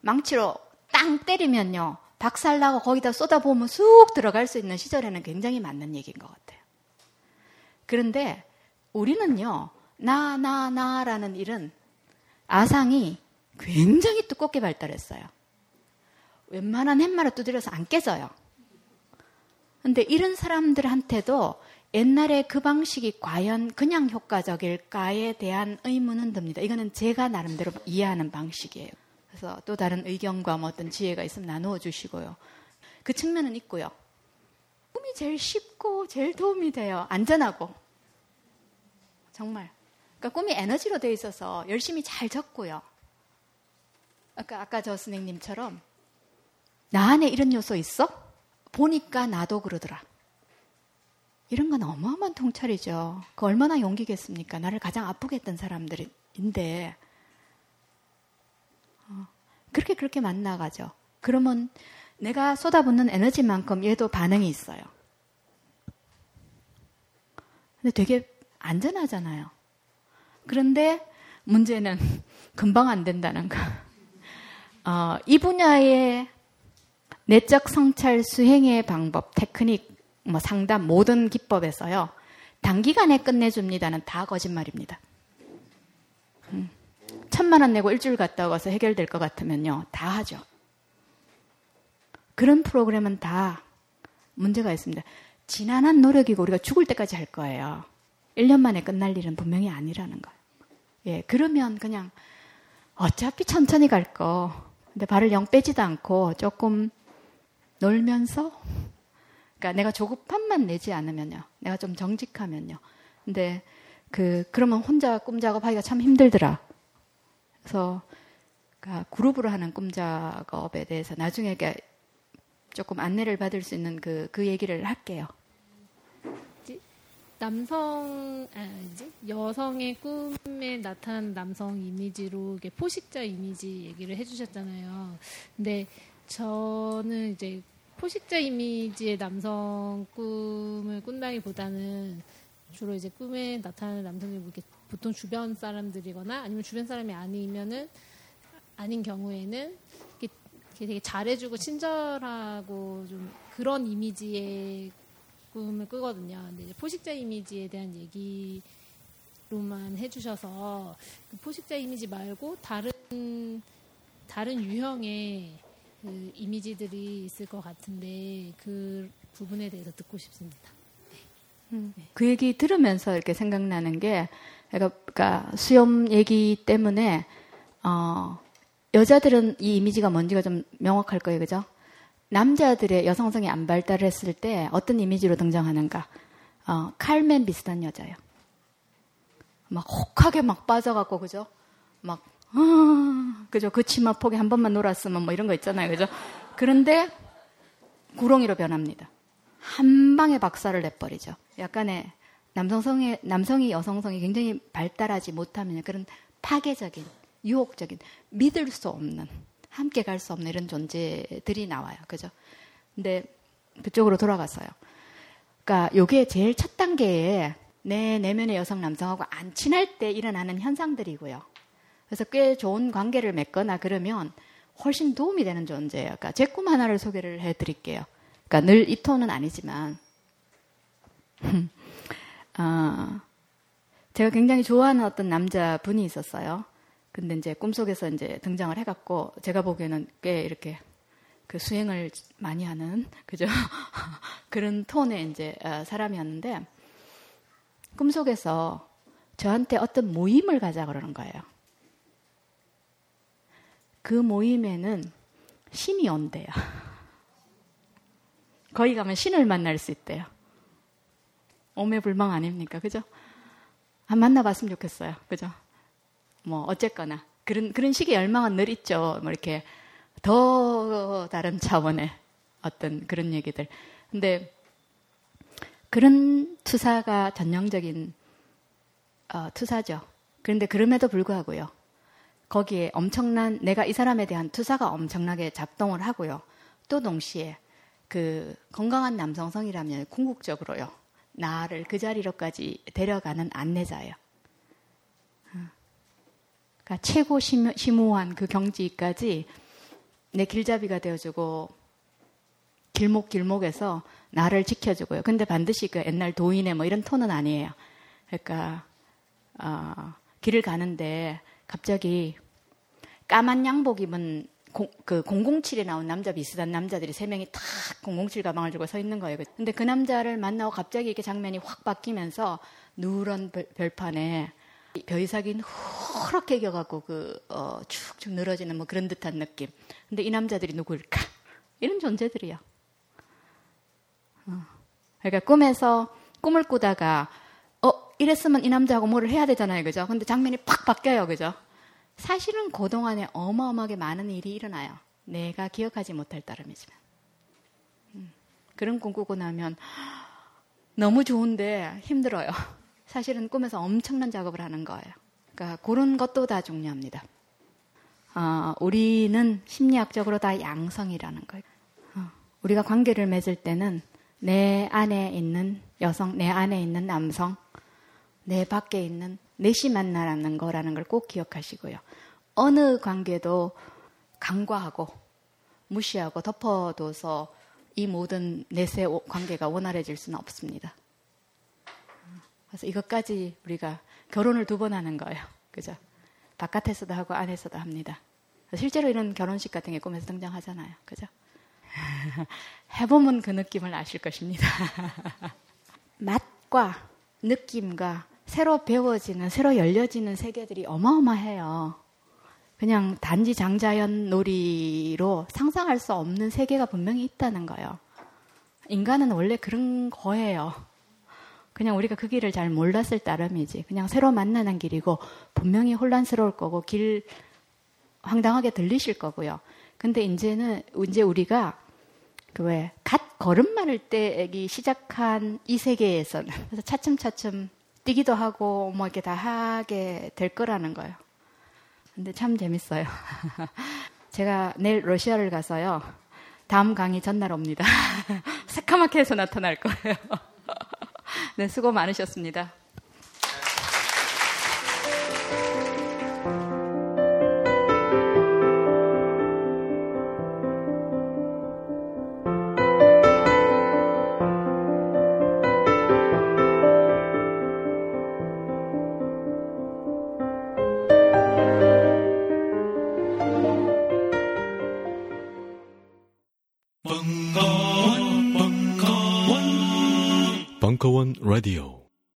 망치로 땅 때리면요. 박살나고 거기다 쏟아부으면 쑥 들어갈 수 있는 시절에는 굉장히 맞는 얘기인 것 같아요. 그런데 우리는요, 나, 나, 나라는 일은 아상이 굉장히 두껍게 발달했어요. 웬만한 햄마를 두드려서 안 깨져요. 근데 이런 사람들한테도 옛날에 그 방식이 과연 그냥 효과적일까에 대한 의문은 듭니다. 이거는 제가 나름대로 이해하는 방식이에요. 그래서 또 다른 의견과 뭐 어떤 지혜가 있으면 나누어 주시고요. 그 측면은 있고요. 꿈이 제일 쉽고 제일 도움이 돼요. 안전하고. 정말. 그러니까 꿈이 에너지로 돼 있어서 열심히 잘 적고요. 아까 아까 저 선생님처럼 나 안에 이런 요소 있어? 보니까 나도 그러더라. 이런 건 어마어마한 통찰이죠. 그 얼마나 용기겠습니까? 나를 가장 아프게 했던 사람들인데 어, 그렇게 그렇게 만나가죠. 그러면 내가 쏟아붓는 에너지만큼 얘도 반응이 있어요. 근데 되게 안전하잖아요. 그런데 문제는 금방 안 된다는 거. 어, 이 분야의 내적 성찰 수행의 방법, 테크닉, 뭐 상담 모든 기법에서요. 단기간에 끝내줍니다는 다 거짓말입니다. 음. 천만 원 내고 일주일 갔다 와서 해결될 것 같으면요. 다 하죠. 그런 프로그램은 다 문제가 있습니다. 지난한 노력이고 우리가 죽을 때까지 할 거예요. 1년 만에 끝날 일은 분명히 아니라는 거예요. 예, 그러면 그냥 어차피 천천히 갈 거. 근데 발을 영 빼지도 않고 조금 놀면서 그러니까 내가 조급함만 내지 않으면요. 내가 좀 정직하면요. 근데 그 그러면 혼자 꿈 작업하기가 참 힘들더라. 그래서 그러니까 그룹으로 하는 꿈 작업에 대해서 나중에 조금 안내를 받을 수 있는 그, 그 얘기를 할게요. 남성, 아니지? 여성의 꿈에 나타난 남성 이미지로 포식자 이미지 얘기를 해주셨잖아요. 근데 저는 이제 포식자 이미지의 남성 꿈을 꾼다기보다는 주로 이제 꿈에 나타나는 남성이 뭐 보통 주변 사람들이거나 아니면 주변 사람이 아니면은 아닌 경우에는 이렇게 되게 잘해주고 친절하고 좀 그런 이미지의 꿈을 꾸거든요. 근데 포식자 이미지에 대한 얘기로만 해주셔서 그 포식자 이미지 말고 다른 다른 유형의 그 이미지들이 있을 것 같은데 그 부분에 대해서 듣고 싶습니다. 음, 그 얘기 들으면서 이렇게 생각나는 게 그러니까 수염 얘기 때문에 어, 여자들은 이 이미지가 뭔지가 좀 명확할 거예요, 그죠? 남자들의 여성성이 안 발달했을 때 어떤 이미지로 등장하는가? 어, 칼맨 비슷한 여자예요. 막 혹하게 막 빠져갖고 그죠? 막 아, 그죠? 그 치마 폭에 한 번만 놀았으면 뭐 이런 거 있잖아요. 그죠? 그런데 구렁이로 변합니다. 한 방에 박살을 내버리죠. 약간의 남성성의, 남성이 여성성이 굉장히 발달하지 못하면 그런 파괴적인, 유혹적인, 믿을 수 없는, 함께 갈 수 없는 이런 존재들이 나와요. 그죠? 근데 그쪽으로 돌아갔어요. 그러니까 요게 제일 첫 단계에 내 내면의 여성 남성하고 안 친할 때 일어나는 현상들이고요. 그래서 꽤 좋은 관계를 맺거나 그러면 훨씬 도움이 되는 존재예요. 그러니까 제 꿈 하나를 소개를 해 드릴게요. 그러니까 늘 이 톤은 아니지만, 어, 제가 굉장히 좋아하는 어떤 남자 분이 있었어요. 근데 이제 꿈속에서 이제 등장을 해갖고, 제가 보기에는 꽤 이렇게 그 수행을 많이 하는, 그죠? 그런 톤의 이제 어, 사람이었는데, 꿈속에서 저한테 어떤 모임을 가자 그러는 거예요. 그 모임에는 신이 온대요. 거기 가면 신을 만날 수 있대요. 오매불망 아닙니까? 그죠? 한 만나봤으면 좋겠어요. 그죠? 뭐, 어쨌거나. 그런, 그런 식의 열망은 늘 있죠. 뭐, 이렇게 더 다른 차원의 어떤 그런 얘기들. 근데 그런 투사가 전형적인 어, 투사죠. 그런데 그럼에도 불구하고요. 거기에 엄청난 내가 이 사람에 대한 투사가 엄청나게 작동을 하고요. 또 동시에 그 건강한 남성성이라면 궁극적으로요. 나를 그 자리로까지 데려가는 안내자예요. 어. 그러니까 최고 심오, 심오한 그 경지까지 내 길잡이가 되어주고 길목 길목에서 나를 지켜주고요. 근데 반드시 그 옛날 도인의 뭐 이런 톤은 아니에요. 그러니까 어, 길을 가는데 갑자기 까만 양복 입은 공, 그 007에 나온 남자 비슷한 남자들이 세 명이 탁 007 가방을 들고 서 있는 거예요. 근데 그 남자를 만나고 갑자기 이렇게 장면이 확 바뀌면서 누런 별, 판에 벼이삭이 허렇게 겨갖고 그, 어, 축축 늘어지는 뭐 그런 듯한 느낌. 근데 이 남자들이 누구일까? 이런 존재들이요. 어. 그러니까 꿈에서 꿈을 꾸다가, 어, 이랬으면 이 남자하고 뭐를 해야 되잖아요. 그죠? 근데 장면이 팍 바뀌어요. 그죠? 사실은 그동안에 어마어마하게 많은 일이 일어나요. 내가 기억하지 못할 따름이지만. 음, 그런 꿈 꾸고 나면 너무 좋은데 힘들어요. 사실은 꿈에서 엄청난 작업을 하는 거예요. 그러니까 그런 것도 다 중요합니다. 어, 우리는 심리학적으로 다 양성이라는 거예요. 어, 우리가 관계를 맺을 때는 내 안에 있는 여성, 내 안에 있는 남성, 내 밖에 있는 넷이 만나라는 거라는 걸 꼭 기억하시고요. 어느 관계도 간과하고 무시하고 덮어둬서 이 모든 넷의 관계가 원활해질 수는 없습니다. 그래서 이것까지 우리가 결혼을 두 번 하는 거예요. 그죠? 바깥에서도 하고 안에서도 합니다. 실제로 이런 결혼식 같은 게 꿈에서 등장하잖아요. 그죠? 해보면 그 느낌을 아실 것입니다. 맛과 느낌과 새로 배워지는, 새로 열려지는 세계들이 어마어마해요. 그냥 단지 장자연 놀이로 상상할 수 없는 세계가 분명히 있다는 거예요. 인간은 원래 그런 거예요. 그냥 우리가 그 길을 잘 몰랐을 따름이지. 그냥 새로 만나는 길이고 분명히 혼란스러울 거고 길 황당하게 들리실 거고요. 근데 이제는 이제 우리가 그 왜 갓 걸음마를 떼기 시작한 이 세계에서는 그래서 차츰차츰 뛰기도 하고 뭐 이렇게 다 하게 될 거라는 거예요. 근데 참 재밌어요. 제가 내일 러시아를 가서요. 다음 강의 전날 옵니다. 새카맣게 해서 나타날 거예요. 네, 수고 많으셨습니다.